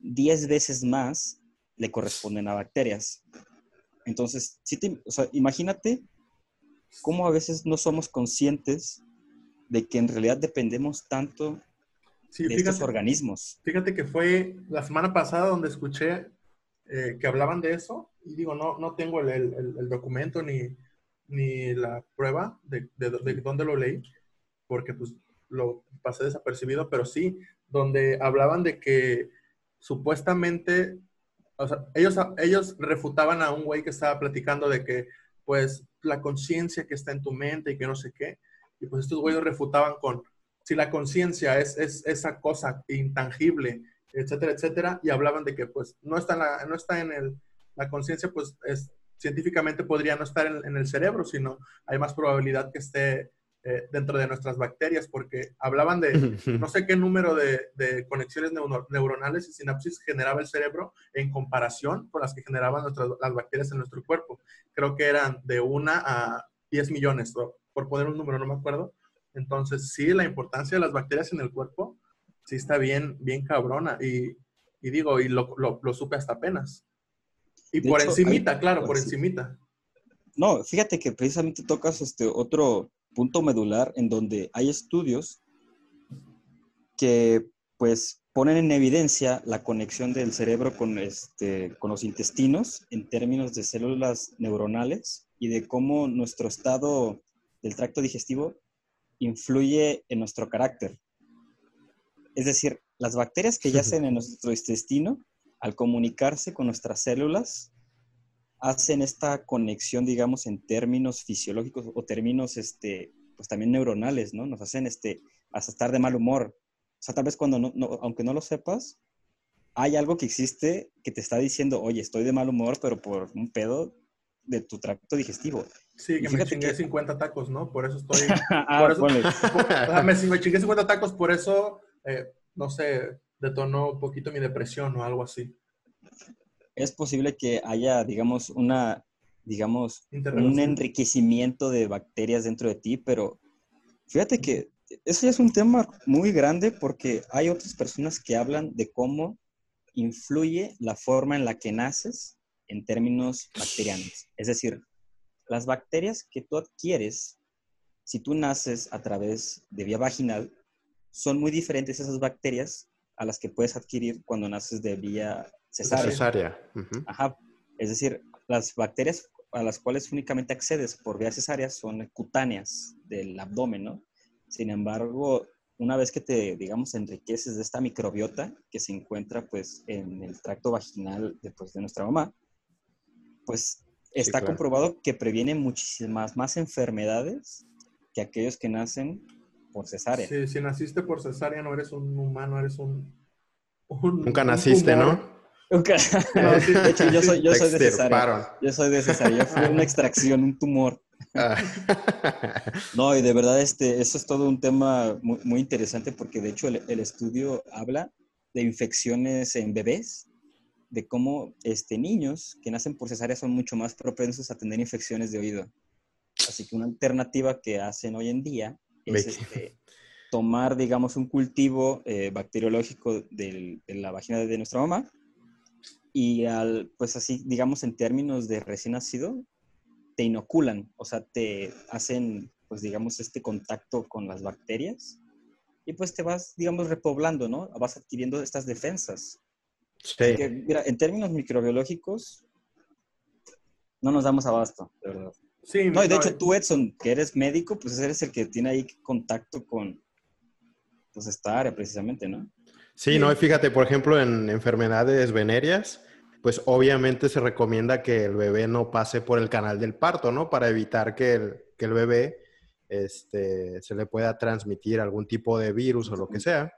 10 veces más le corresponden a bacterias. Entonces, sí te- o sea, imagínate cómo a veces no somos conscientes de que en realidad dependemos tanto sí, de estos fíjate, organismos. fíjate que fue la semana pasada donde escuché eh, que hablaban de eso y digo, no, no tengo el- el documento ni, ni la prueba de, de, de dónde lo leí, porque pues lo pasé desapercibido, pero sí, donde hablaban de que supuestamente, o sea, ellos, ellos refutaban a un güey que estaba platicando de que, pues, la conciencia que está en tu mente y que no sé qué, y pues estos güeyes refutaban con, si la conciencia es, es esa cosa intangible, etcétera, etcétera, y hablaban de que, pues, no está en la, no está en el, la conciencia, pues, es, científicamente podría no estar en, en el cerebro, sino hay más probabilidad que esté eh, dentro de nuestras bacterias, porque hablaban de no sé qué número de, de conexiones neuro- neuronales y sinapsis generaba el cerebro en comparación con las que generaban nuestras, las bacterias en nuestro cuerpo. Creo que eran de una a 10 millones, por poner un número, no me acuerdo. Entonces, sí, la importancia de las bacterias en el cuerpo, sí está bien, bien cabrona. Y, y digo, y lo, lo- lo supe hasta apenas. Y De por hecho, encimita, hay- claro, por sí. encimita. No, fíjate que precisamente tocas este otro punto medular en donde hay estudios que pues ponen en evidencia la conexión del cerebro con, este, con los intestinos en términos de células neuronales y de cómo nuestro estado del tracto digestivo influye en nuestro carácter. Es decir, las bacterias que yacen en nuestro intestino, al comunicarse con nuestras células, hacen esta conexión, digamos, en términos fisiológicos o términos, este, pues también neuronales, ¿no? Nos hacen, este, hasta estar de mal humor. O sea, tal vez cuando, no, no- aunque no lo sepas, hay algo que existe que te está diciendo, oye, estoy de mal humor, pero por un pedo de tu tracto digestivo. Sí, que me chingué que- 50 tacos, ¿no? Por eso estoy... ah, Por eso- ponle. O sea, me, si me chingué 50 tacos, por eso, eh, no sé, detonó un poquito mi depresión o algo así. Es posible que haya, digamos, una, digamos, un enriquecimiento de bacterias dentro de ti, pero fíjate que eso ya es un tema muy grande porque hay otras personas que hablan de cómo influye la forma en la que naces en términos bacterianos. Es decir, las bacterias que tú adquieres, si tú naces a través de vía vaginal, son muy diferentes esas bacterias a las que puedes adquirir cuando naces de vía cesárea. Cesárea. Ajá. Es decir, las bacterias a las cuales únicamente accedes por vía cesárea son cutáneas del abdomen, ¿no? Sin embargo, una vez que te, digamos, enriqueces de esta microbiota que se encuentra, pues, en el tracto vaginal de, pues, de nuestra mamá, pues, está claro. comprobado que previene muchísimas más enfermedades que aquellos que nacen por cesárea. Si, si naciste por cesárea, no eres un humano, eres un... un- Nunca un naciste. ¿no? Nunca- No, sí, de hecho, yo soy, yo soy de cesárea. Yo soy de cesárea. Yo fui una extracción, un tumor. Ah. No, y de verdad, este, eso es todo un tema muy, muy interesante porque de hecho el, el estudio habla de infecciones en bebés, de cómo este, niños que nacen por cesárea son mucho más propensos a tener infecciones de oído. Así que una alternativa que hacen hoy en día es este, tomar, digamos, un cultivo eh, bacteriológico del- de la vagina de nuestra mamá y al, pues así, digamos en términos de recién nacido, te inoculan, o sea, te hacen, pues digamos, este contacto con las bacterias y pues te vas, digamos, repoblando, ¿no? Vas adquiriendo estas defensas. Sí. mira, en términos microbiológicos, no nos damos abasto, de verdad. Sí, no, y de hecho tú, Edson, que eres médico, pues eres el que tiene ahí contacto con pues, esta área precisamente, ¿no? Sí, no, y fíjate, por ejemplo, en enfermedades venéreas, pues obviamente se recomienda que el bebé no pase por el canal del parto, ¿no? Para evitar que el, que el bebé este, se le pueda transmitir algún tipo de virus o lo que sea.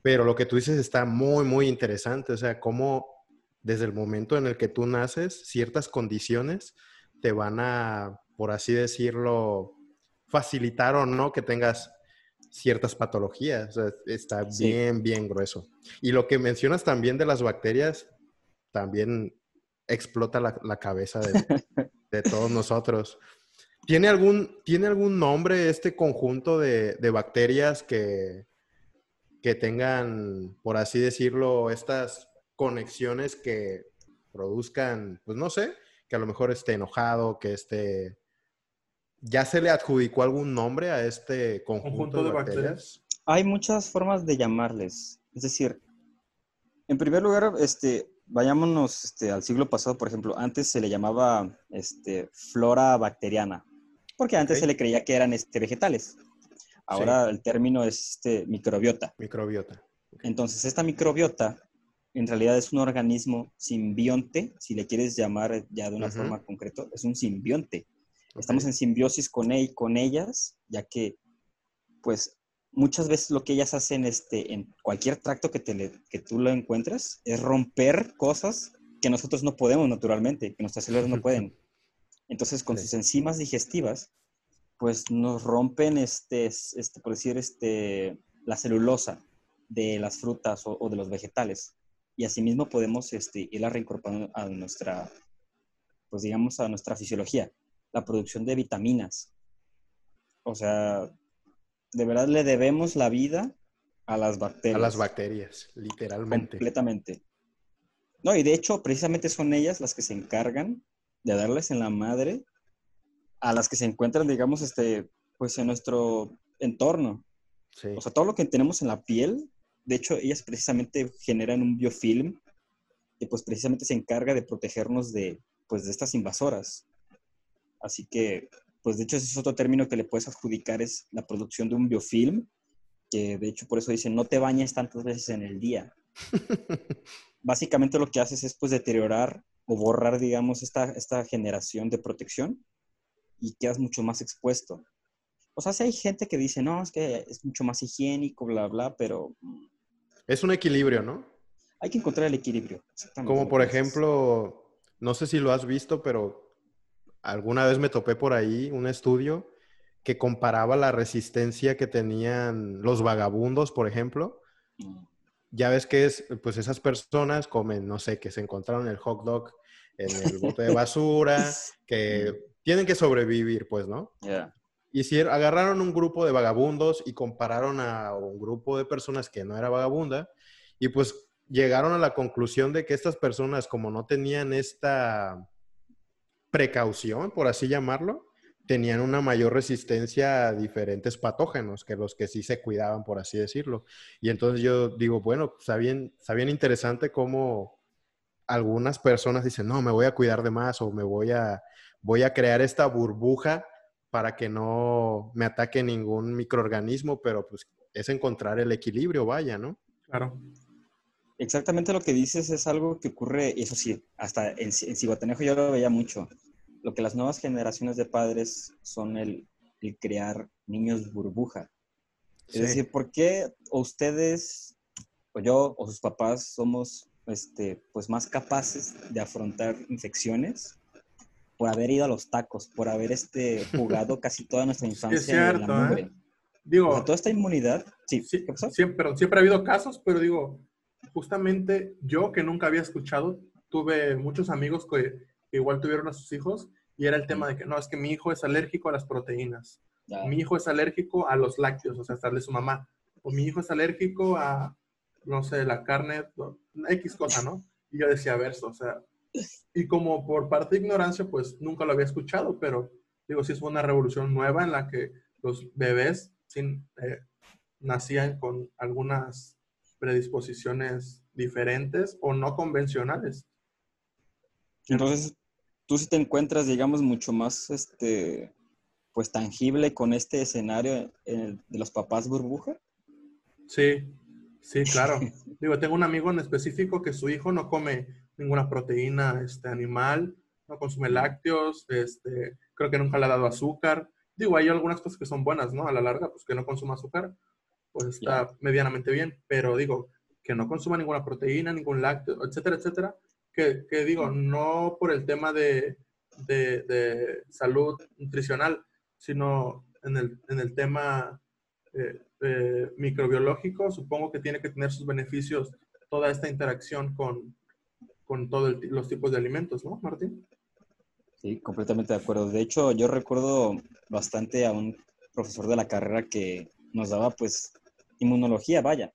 Pero lo que tú dices está muy, muy interesante, o sea, cómo desde el momento en el que tú naces, ciertas condiciones te van a, por así decirlo, facilitar o no que tengas ciertas patologías. O sea, está bien, bien grueso. Y lo que mencionas también de las bacterias, también explota la, cabeza de, todos nosotros. ¿Tiene algún, ¿Tiene algún nombre este conjunto de, de bacterias que, que tengan, por así decirlo, estas conexiones que produzcan, pues no sé, que a lo mejor esté enojado, que esté... ¿Ya se le adjudicó algún nombre a este conjunto, de, bacterias? Hay muchas formas de llamarles. Es decir, en primer lugar, este, vayámonos este, al siglo pasado, por ejemplo, antes se le llamaba este, flora bacteriana, porque antes se le creía que eran este, vegetales. Ahora el término es este, microbiota. Microbiota. Entonces, esta microbiota en realidad es un organismo simbionte, si le quieres llamar ya de una forma concreta, es un simbionte. Estamos en simbiosis con, él, con ellas, ya que, pues, muchas veces lo que ellas hacen este, en cualquier tracto que, te que tú lo encuentres es romper cosas que nosotros no podemos naturalmente, que nuestras células no pueden. Entonces, con sus enzimas digestivas, pues nos rompen, este, este, por decir, este, la celulosa de las frutas o de los vegetales. Y asimismo podemos este, irla reincorporando a nuestra, pues digamos, a nuestra fisiología, la producción de vitaminas. O sea, de verdad le debemos la vida a las bacterias. A las bacterias, literalmente. Completamente. No, y de hecho, precisamente son ellas las que se encargan de darles en la madre a las que se encuentran, digamos, este, pues en nuestro entorno. O sea, todo lo que tenemos en la piel de hecho, ellas precisamente generan un biofilm que pues precisamente se encarga de protegernos de, pues, de estas invasoras. Así que, pues de hecho ese es otro término que le puedes adjudicar, es la producción de un biofilm, que de hecho por eso dicen, no te bañes tantas veces en el día. Básicamente lo que haces es pues deteriorar o borrar, digamos, esta, esta generación de protección y quedas mucho más expuesto. O sea, si hay gente que dice, no, es que es mucho más higiénico, bla, bla, pero es un equilibrio, ¿no? Hay que encontrar el equilibrio. Como por ejemplo, no sé si lo has visto, pero alguna vez me topé por ahí un estudio que comparaba la resistencia que tenían los vagabundos, por ejemplo. Ya ves que es, pues esas personas comen, no sé, que se encontraron el hot dog en el bote de basura, que tienen que sobrevivir, pues, ¿no? Yeah hicieron, agarraron un grupo de vagabundos y compararon a un grupo de personas que no era vagabunda y pues llegaron a la conclusión de que estas personas, como no tenían esta precaución, por así llamarlo, tenían una mayor resistencia a diferentes patógenos que los que sí se cuidaban, por así decirlo. Y entonces yo digo, bueno, está bien, está bien interesante cómo algunas personas dicen, no, me voy a cuidar de más o me voy a, voy a crear esta burbuja para que no me ataque ningún microorganismo, pero pues es encontrar el equilibrio, vaya, ¿no? Claro. Exactamente lo que dices es algo que ocurre, y eso sí, hasta en, en Cihuatanejo yo lo veía mucho. Lo que las nuevas generaciones de padres son el, crear niños burbuja. Es decir, ¿por qué ustedes, o yo, o sus papás, somos este, pues más capaces de afrontar infecciones por haber ido a los tacos, por haber este, jugado casi toda nuestra infancia es cierto, en la ¿eh? Digo, toda esta inmunidad, sí, Siempre, siempre ha habido casos, pero digo, justamente yo que nunca había escuchado, tuve muchos amigos que, igual tuvieron a sus hijos y era el tema de que no, es que mi hijo es alérgico a las proteínas, mi hijo es alérgico a los lácteos, o sea, hasta de su mamá, o mi hijo es alérgico a, no sé, la carne, X cosa, ¿no? Y yo decía, verso, o sea, y como por parte de ignorancia, pues nunca lo había escuchado, pero digo, sí es una revolución nueva en la que los bebés sin, eh, nacían con algunas predisposiciones diferentes o no convencionales. Entonces, tú sí te encuentras, digamos, mucho más, este, pues tangible con este escenario de los papás burbuja. Sí, sí, claro. Digo, tengo un amigo en específico que su hijo no come ninguna proteína este, animal, no consume lácteos, este, creo que nunca le ha dado azúcar. Digo, hay algunas cosas que son buenas, ¿no? A la larga, pues que no consuma azúcar, pues está medianamente bien, pero digo, que no consuma ninguna proteína, ningún lácteo, etcétera, etcétera, que, que digo, no por el tema de, de, de, salud nutricional, sino en el, en el tema eh, eh, microbiológico, supongo que tiene que tener sus beneficios toda esta interacción con, con todos los tipos de alimentos, ¿no, Martín? Sí, completamente de acuerdo. De hecho, yo recuerdo bastante a un profesor de la carrera que nos daba, pues, inmunología, vaya.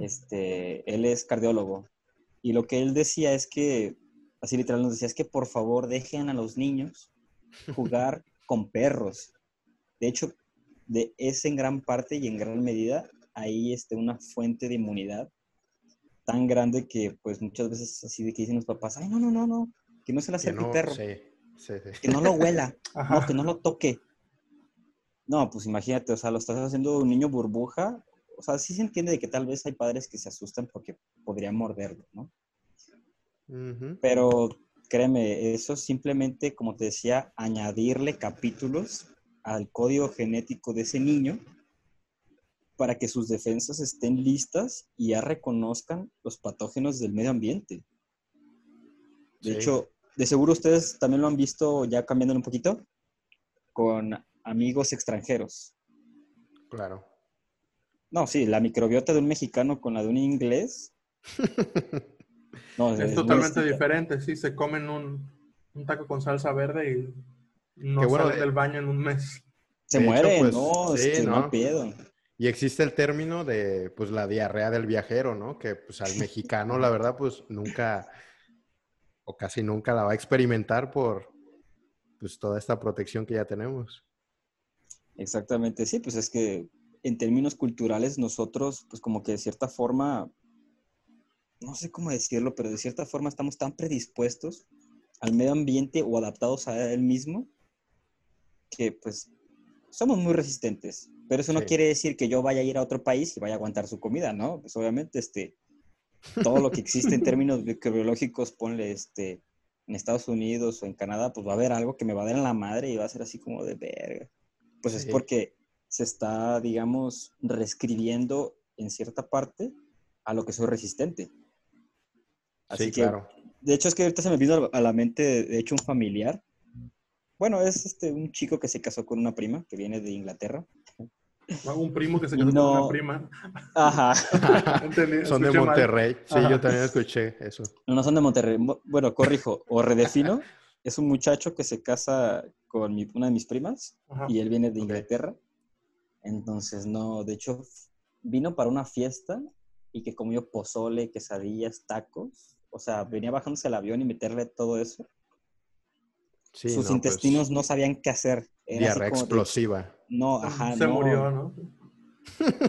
este, él es cardiólogo. Y lo que él decía es que, así literal nos decía, es que por favor dejen a los niños jugar con perros. De hecho, de, es en gran parte y en gran medida ahí este, una fuente de inmunidad tan grande que pues muchas veces así de que dicen los papás, ay, no, no, no, no, que no se le acerque el perro, que no lo huela, no, que no lo toque. No, pues imagínate, o sea, lo estás haciendo un niño burbuja, o sea, sí se entiende de que tal vez hay padres que se asustan porque podrían morderlo, ¿no? Pero créeme, eso simplemente, como te decía, añadirle capítulos al código genético de ese niño para que sus defensas estén listas y ya reconozcan los patógenos del medio ambiente. De hecho, de seguro ustedes también lo han visto ya cambiando un poquito con amigos extranjeros. Claro. No, sí, la microbiota de un mexicano con la de un inglés. no, es, totalmente diferente, sí, se comen un, taco con salsa verde y no salen del baño en un mes. Se mueren, pues, no, sí, no, no y existe el término de, pues, la diarrea del viajero, ¿no? Que, pues, al mexicano, la verdad, pues, nunca o casi nunca la va a experimentar por, pues, toda esta protección que ya tenemos. Exactamente, sí, pues es que en términos culturales nosotros, pues, como que de cierta forma, no sé cómo decirlo, pero de cierta forma estamos tan predispuestos al medio ambiente o adaptados a él mismo que, pues, somos muy resistentes. Pero eso no quiere decir que yo vaya a ir a otro país y vaya a aguantar su comida, ¿no? Pues obviamente, este, todo lo que existe en términos microbiológicos, ponle, este, en Estados Unidos o en Canadá, pues va a haber algo que me va a dar en la madre y va a ser así como de verga. Pues es porque se está, digamos, reescribiendo en cierta parte a lo que soy resistente. Así sí, claro. De hecho, es que ahorita se me vino a la mente, de hecho, un familiar. Bueno, es este, un chico que se casó con una prima que viene de Inglaterra. Un primo que se casó con una prima. Ajá. son de Monterrey. Sí, yo también escuché eso. No, son de Monterrey. Bueno, corrijo o redefino. es un muchacho que se casa con una de mis primas y él viene de Inglaterra. Entonces, no, de hecho, vino para una fiesta y que comió pozole, quesadillas, tacos. O sea, venía bajándose el avión y meterle todo eso. Sus pues intestinos no sabían qué hacer. diarrea explosiva. No, ajá, Se murió, ¿no?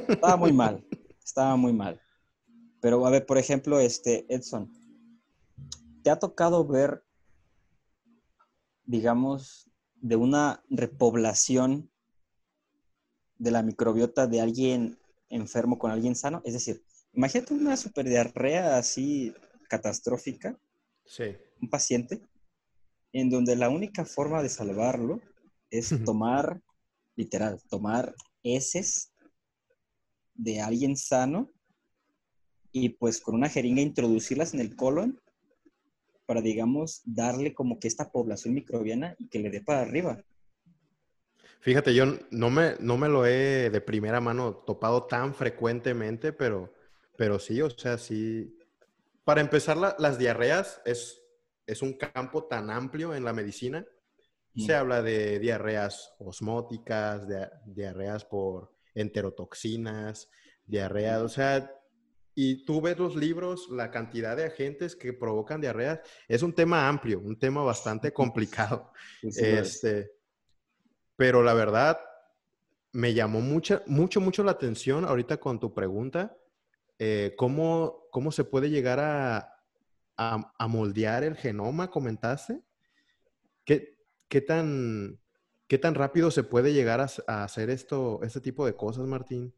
Estaba muy mal, estaba muy mal. Pero a ver, por ejemplo, este Edson, ¿te ha tocado ver, digamos, de una repoblación de la microbiota de alguien enfermo con alguien sano? Es decir, imagínate una superdiarrea así catastrófica. Sí. Un paciente en donde la única forma de salvarlo es tomar literal, tomar heces de alguien sano y pues con una jeringa introducirlas en el colon para, digamos, darle como que esta población microbiana y que le dé para arriba. Fíjate, yo no me, no me lo he de primera mano topado tan frecuentemente, pero, pero sí, o sea, sí. Para empezar, las diarreas es, es un campo tan amplio en la medicina. Se habla de diarreas osmóticas, de, diarreas por enterotoxinas, diarreas, o sea, y tú ves los libros, la cantidad de agentes que provocan diarreas, es un tema amplio, un tema bastante complicado. este, pero la verdad, me llamó mucho, mucho, mucho la atención ahorita con tu pregunta, eh, ¿cómo, ¿cómo, se puede llegar a, a, moldear el genoma, comentaste? ¿Qué, qué, tan, ¿Qué tan rápido se puede llegar a, a hacer esto, este tipo de cosas, Martín?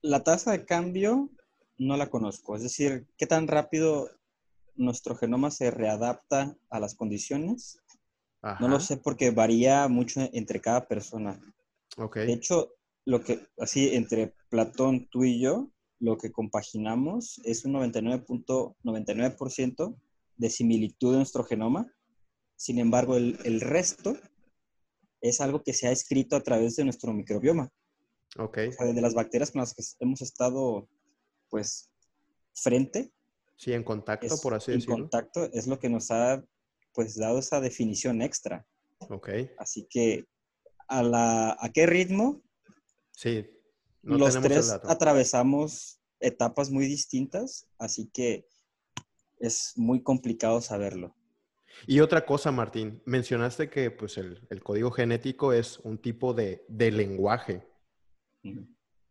La tasa de cambio no la conozco. Es decir, ¿qué tan rápido nuestro genoma se readapta a las condiciones? No lo sé porque varía mucho entre cada persona. De hecho, lo que, así, entre Platón, tú y yo, lo que compaginamos es un 99.99% de similitud en nuestro genoma. Sin embargo, el, el, resto es algo que se ha escrito a través de nuestro microbioma. Ok. O sea, de las bacterias con las que hemos estado pues, frente. Sí, en contacto, por así decirlo. En contacto es lo que nos ha, pues, dado esa definición extra. Ok. Así que, ¿a, la, a qué ritmo? Sí. los tres atravesamos etapas muy distintas, así que es muy complicado saberlo. Y otra cosa, Martín, mencionaste que pues, el, el código genético es un tipo de, de lenguaje.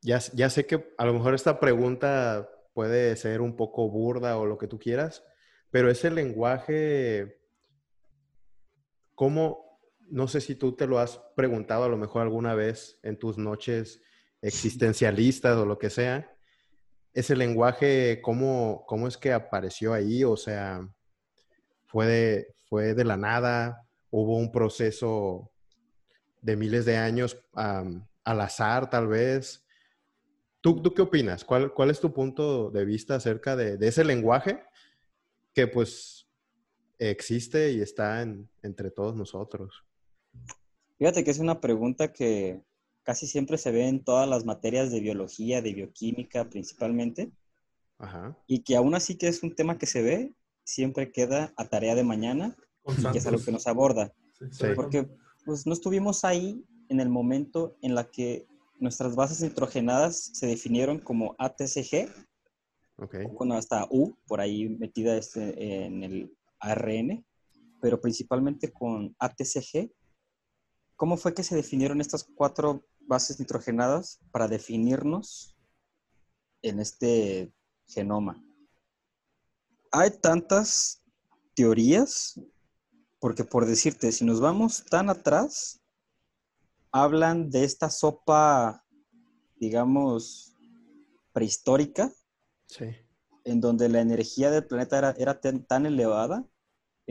Ya, ya sé que a lo mejor esta pregunta puede ser un poco burda o lo que tú quieras, pero ese lenguaje, ¿cómo? No sé si tú te lo has preguntado a lo mejor alguna vez en tus noches existencialistas o lo que sea. Ese lenguaje, ¿cómo, cómo es que apareció ahí? O sea, ¿fue de, fue de la nada? ¿Hubo un proceso de miles de años al azar tal vez? ¿Tú, ¿Tú, qué opinas? ¿Cuál, ¿Cuál, es tu punto de vista acerca de, de ese lenguaje que pues existe y está en, entre todos nosotros? Fíjate que es una pregunta que casi siempre se ve en todas las materias de biología, de bioquímica principalmente. Ajá. Y que aún así que es un tema que se ve, siempre queda a tarea de mañana, y es algo que nos aborda. Sí. Porque pues no estuvimos ahí en el momento en la que nuestras bases nitrogenadas se definieron como ATCG, okay. con hasta U, por ahí metida este, en el ARN, pero principalmente con ATCG. ¿Cómo fue que se definieron estas cuatro bases nitrogenadas para definirnos en este genoma? Hay tantas teorías, porque por decirte, si nos vamos tan atrás, hablan de esta sopa, digamos, prehistórica, sí. en donde la energía del planeta era, era tan, tan, elevada,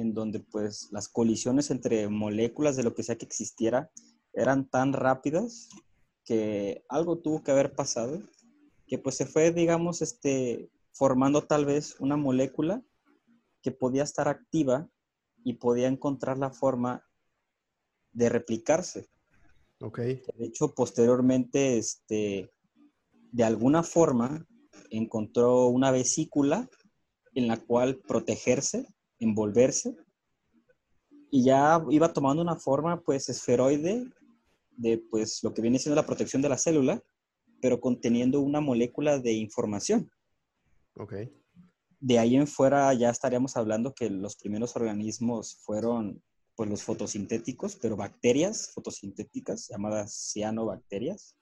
en donde pues las colisiones entre moléculas de lo que sea que existiera eran tan rápidas que algo tuvo que haber pasado, que pues se fue, digamos, este, formando tal vez una molécula que podía estar activa y podía encontrar la forma de replicarse. Okay. De hecho, posteriormente, este, de alguna forma, encontró una vesícula en la cual protegerse, envolverse, y ya iba tomando una forma, pues, esferoide de, pues, lo que viene siendo la protección de la célula, pero conteniendo una molécula de información. Ok. De ahí en fuera ya estaríamos hablando que los primeros organismos fueron pues los fotosintéticos, pero bacterias fotosintéticas llamadas cianobacterias,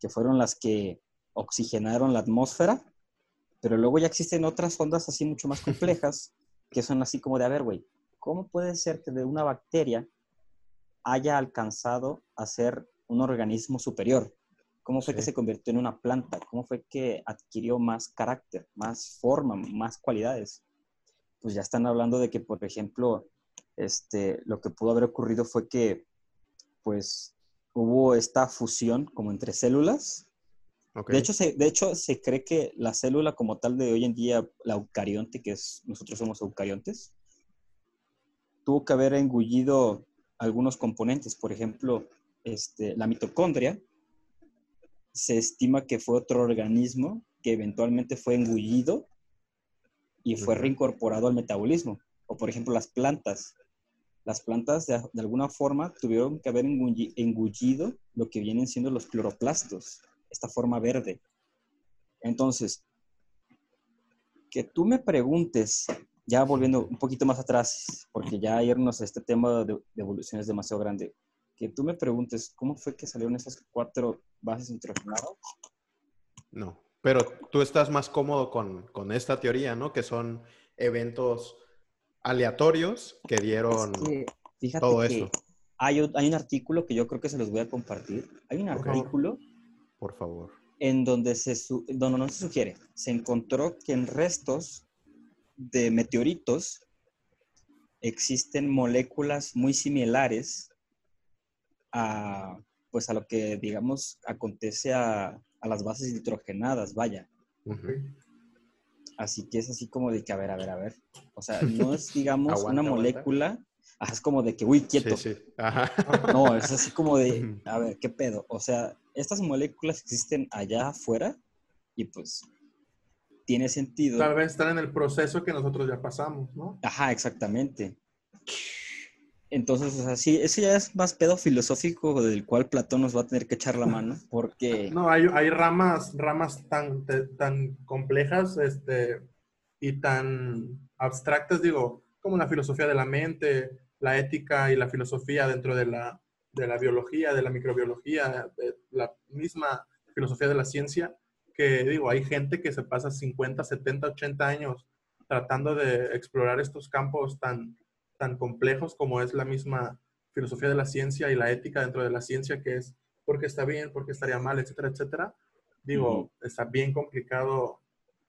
que fueron las que oxigenaron la atmósfera, pero luego ya existen otras ondas así mucho más complejas, que son así como de, a ver, güey, ¿cómo puede ser que de una bacteria haya alcanzado a ser un organismo superior? ¿Cómo fue sí. que se convirtió en una planta? ¿Cómo fue que adquirió más carácter, más forma, más cualidades? Pues ya están hablando de que, por ejemplo, este, lo que pudo haber ocurrido fue que, pues, hubo esta fusión como entre células. Okay. De, hecho, se, de hecho, se cree que la célula como tal de hoy en día, la eucarionte, que es, nosotros somos eucariontes, tuvo que haber engullido algunos componentes. Por ejemplo, este, la mitocondria se estima que fue otro organismo que eventualmente fue engullido y fue reincorporado al metabolismo. O por ejemplo, las plantas las plantas de, de, alguna forma tuvieron que haber engullido lo que vienen siendo los cloroplastos, esta forma verde. Entonces, Que tú me preguntes, ya volviendo un poquito más atrás, porque ya irnos a este tema de, evolución es demasiado grande, que tú me preguntes, ¿cómo fue que salieron esas cuatro bases nitrogenadas? No, pero tú estás más cómodo con, con esta teoría, ¿no? Que son eventos aleatorios que dieron todo eso. Hay, hay, un artículo que yo creo que se los voy a compartir. Hay un artículo. Por favor. En donde, se, donde no se sugiere. Se encontró que en restos de meteoritos existen moléculas muy similares a, pues a lo que, digamos, acontece a, a las bases nitrogenadas, vaya. Así que es así como de que, a ver, a ver, a ver. O sea, no es, digamos, una molécula. Es como de que, uy, quieto. Sí, sí. Ajá. No, es así como de, a ver, ¿qué pedo? O sea, estas moléculas existen allá afuera y pues tiene sentido. Tal vez están en el proceso que nosotros ya pasamos, ¿no? Ajá, exactamente. Entonces, o sea, sí, ese ya es más pedo filosófico del cual Platón nos va a tener que echar la mano, porque... No, hay, hay ramas, ramas tan, tan complejas este, y tan abstractas, digo, como la filosofía de la mente, la ética y la filosofía dentro de la, de la biología, de la microbiología, de la misma filosofía de la ciencia, que digo, hay gente que se pasa 50, 70, 80 años tratando de explorar estos campos tan tan complejos como es la misma filosofía de la ciencia y la ética dentro de la ciencia, que es por qué está bien, por qué estaría mal, etcétera, etcétera. Digo, está bien complicado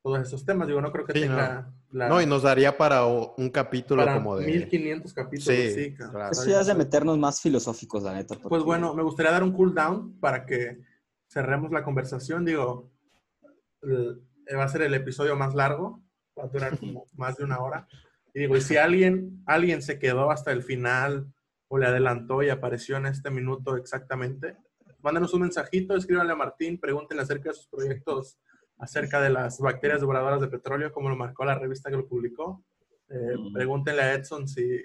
todos esos temas. Digo, no creo que tenga... No. no. y nos daría para un capítulo como de... 1500 capítulos, sí. claro. Eso ya es de meternos más filosóficos, la neta. Pues bueno, me gustaría dar un cool down para que cerremos la conversación. Digo, va a ser el episodio más largo, va a durar como más de una hora. Y digo, y si alguien, alguien se quedó hasta el final o le adelantó y apareció en este minuto exactamente, mándanos un mensajito, escríbanle a Martín, pregúntenle acerca de sus proyectos, acerca de las bacterias devoradoras de petróleo, como lo marcó la revista que lo publicó. Eh, pregúntenle a Edson si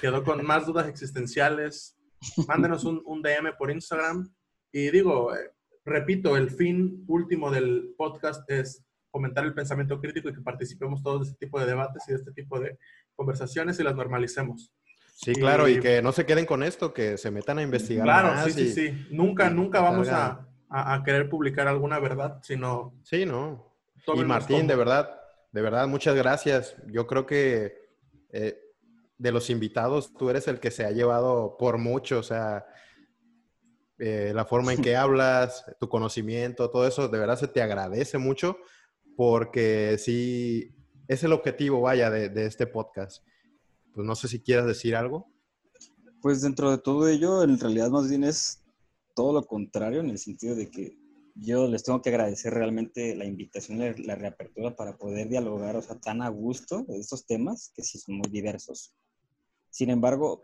quedó con más dudas existenciales. Mándenos un, un DM por Instagram. Y digo, eh, repito, el fin último del podcast es fomentar el pensamiento crítico y que participemos todos de este tipo de debates y de este tipo de conversaciones y las normalicemos. Sí, claro, y, que no se queden con esto, que se metan a investigar. Claro, sí, sí, sí. Nunca, nunca vamos a, a, querer publicar alguna verdad, sino... Sí, no. Y Martín, de verdad, de verdad, muchas gracias. Yo creo que eh, de los invitados, tú eres el que se ha llevado por mucho, o sea, eh, la forma en que hablas, tu conocimiento, todo eso, de verdad se te agradece mucho porque sí, es el objetivo, vaya, de, este podcast. Pues no sé si quieras decir algo. Pues dentro de todo ello, en realidad más bien es todo lo contrario, en el sentido de que yo les tengo que agradecer realmente la invitación y la reapertura para poder dialogar, o sea, tan a gusto de estos temas, que sí son muy diversos. Sin embargo,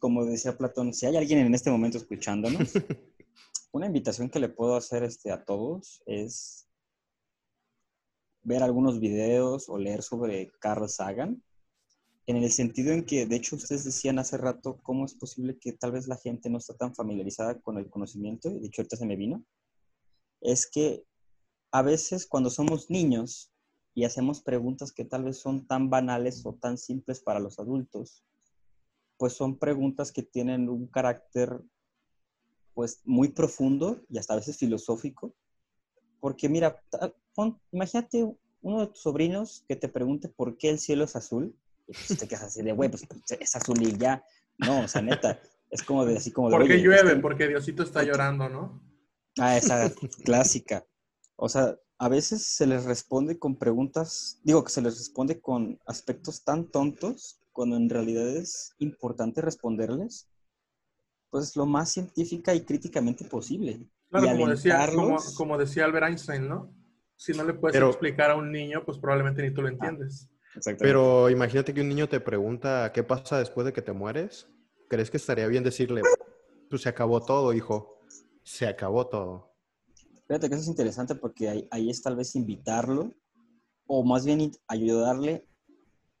como decía Platón, si hay alguien en este momento escuchándonos, una invitación que le puedo hacer este, a todos es ver algunos videos o leer sobre Carl Sagan, en el sentido en que, de hecho, ustedes decían hace rato cómo es posible que tal vez la gente no está tan familiarizada con el conocimiento, y de hecho ahorita se me vino, es que a veces cuando somos niños y hacemos preguntas que tal vez son tan banales o tan simples para los adultos, pues son preguntas que tienen un carácter pues muy profundo y hasta a veces filosófico, porque mira, imagínate uno de tus sobrinos que te pregunte por qué el cielo es azul. Y pues te quedas así de, güey, pues es azul y ya. No, o sea, neta, es como de así como de. ¿Por qué llueve? Porque Diosito está llorando, ¿no? Ah, esa clásica. O sea, a veces se les responde con preguntas, digo que se les responde con aspectos tan tontos, cuando en realidad es importante responderles, pues lo más científica y críticamente posible. Claro, como decía, como decía Albert Einstein, ¿no? si no le puedes explicar a un niño, pues probablemente ni tú lo ah, entiendes. Pero imagínate que un niño te pregunta qué pasa después de que te mueres. ¿Crees que estaría bien decirle, pues se acabó todo, hijo? Se acabó todo. Fíjate que eso es interesante porque ahí, es tal vez invitarlo o más bien ayudarle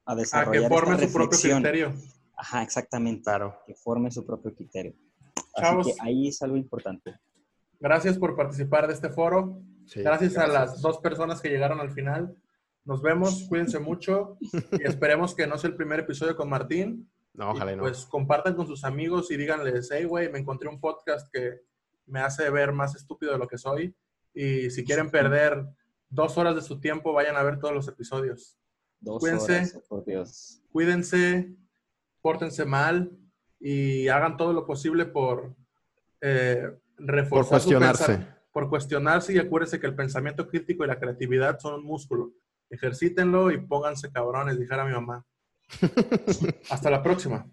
a desarrollar. A que forme su propio criterio. Ajá, exactamente. Claro. Que forme su propio criterio. Así que ahí es algo importante. Gracias por participar de este foro. Gracias, a las dos personas que llegaron al final. Nos vemos, cuídense mucho y esperemos que no sea el primer episodio con Martín. No, ojalá y, no. Pues compartan con sus amigos y díganles, hey, güey, me encontré un podcast que me hace ver más estúpido de lo que soy. Y si quieren perder dos horas de su tiempo, vayan a ver todos los episodios. Dos Cuídense. horas, oh, por Dios. Cuídense, pórtense mal y hagan todo lo posible por eh, reforzar Por su cuestionarse. por cuestionarse y acuérdense que el pensamiento crítico y la creatividad son un músculo. Ejercítenlo y pónganse cabrones, dijera mi mamá. Hasta la próxima.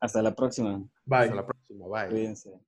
Hasta la próxima. Bye. Hasta la próxima. Bye. Cuídense.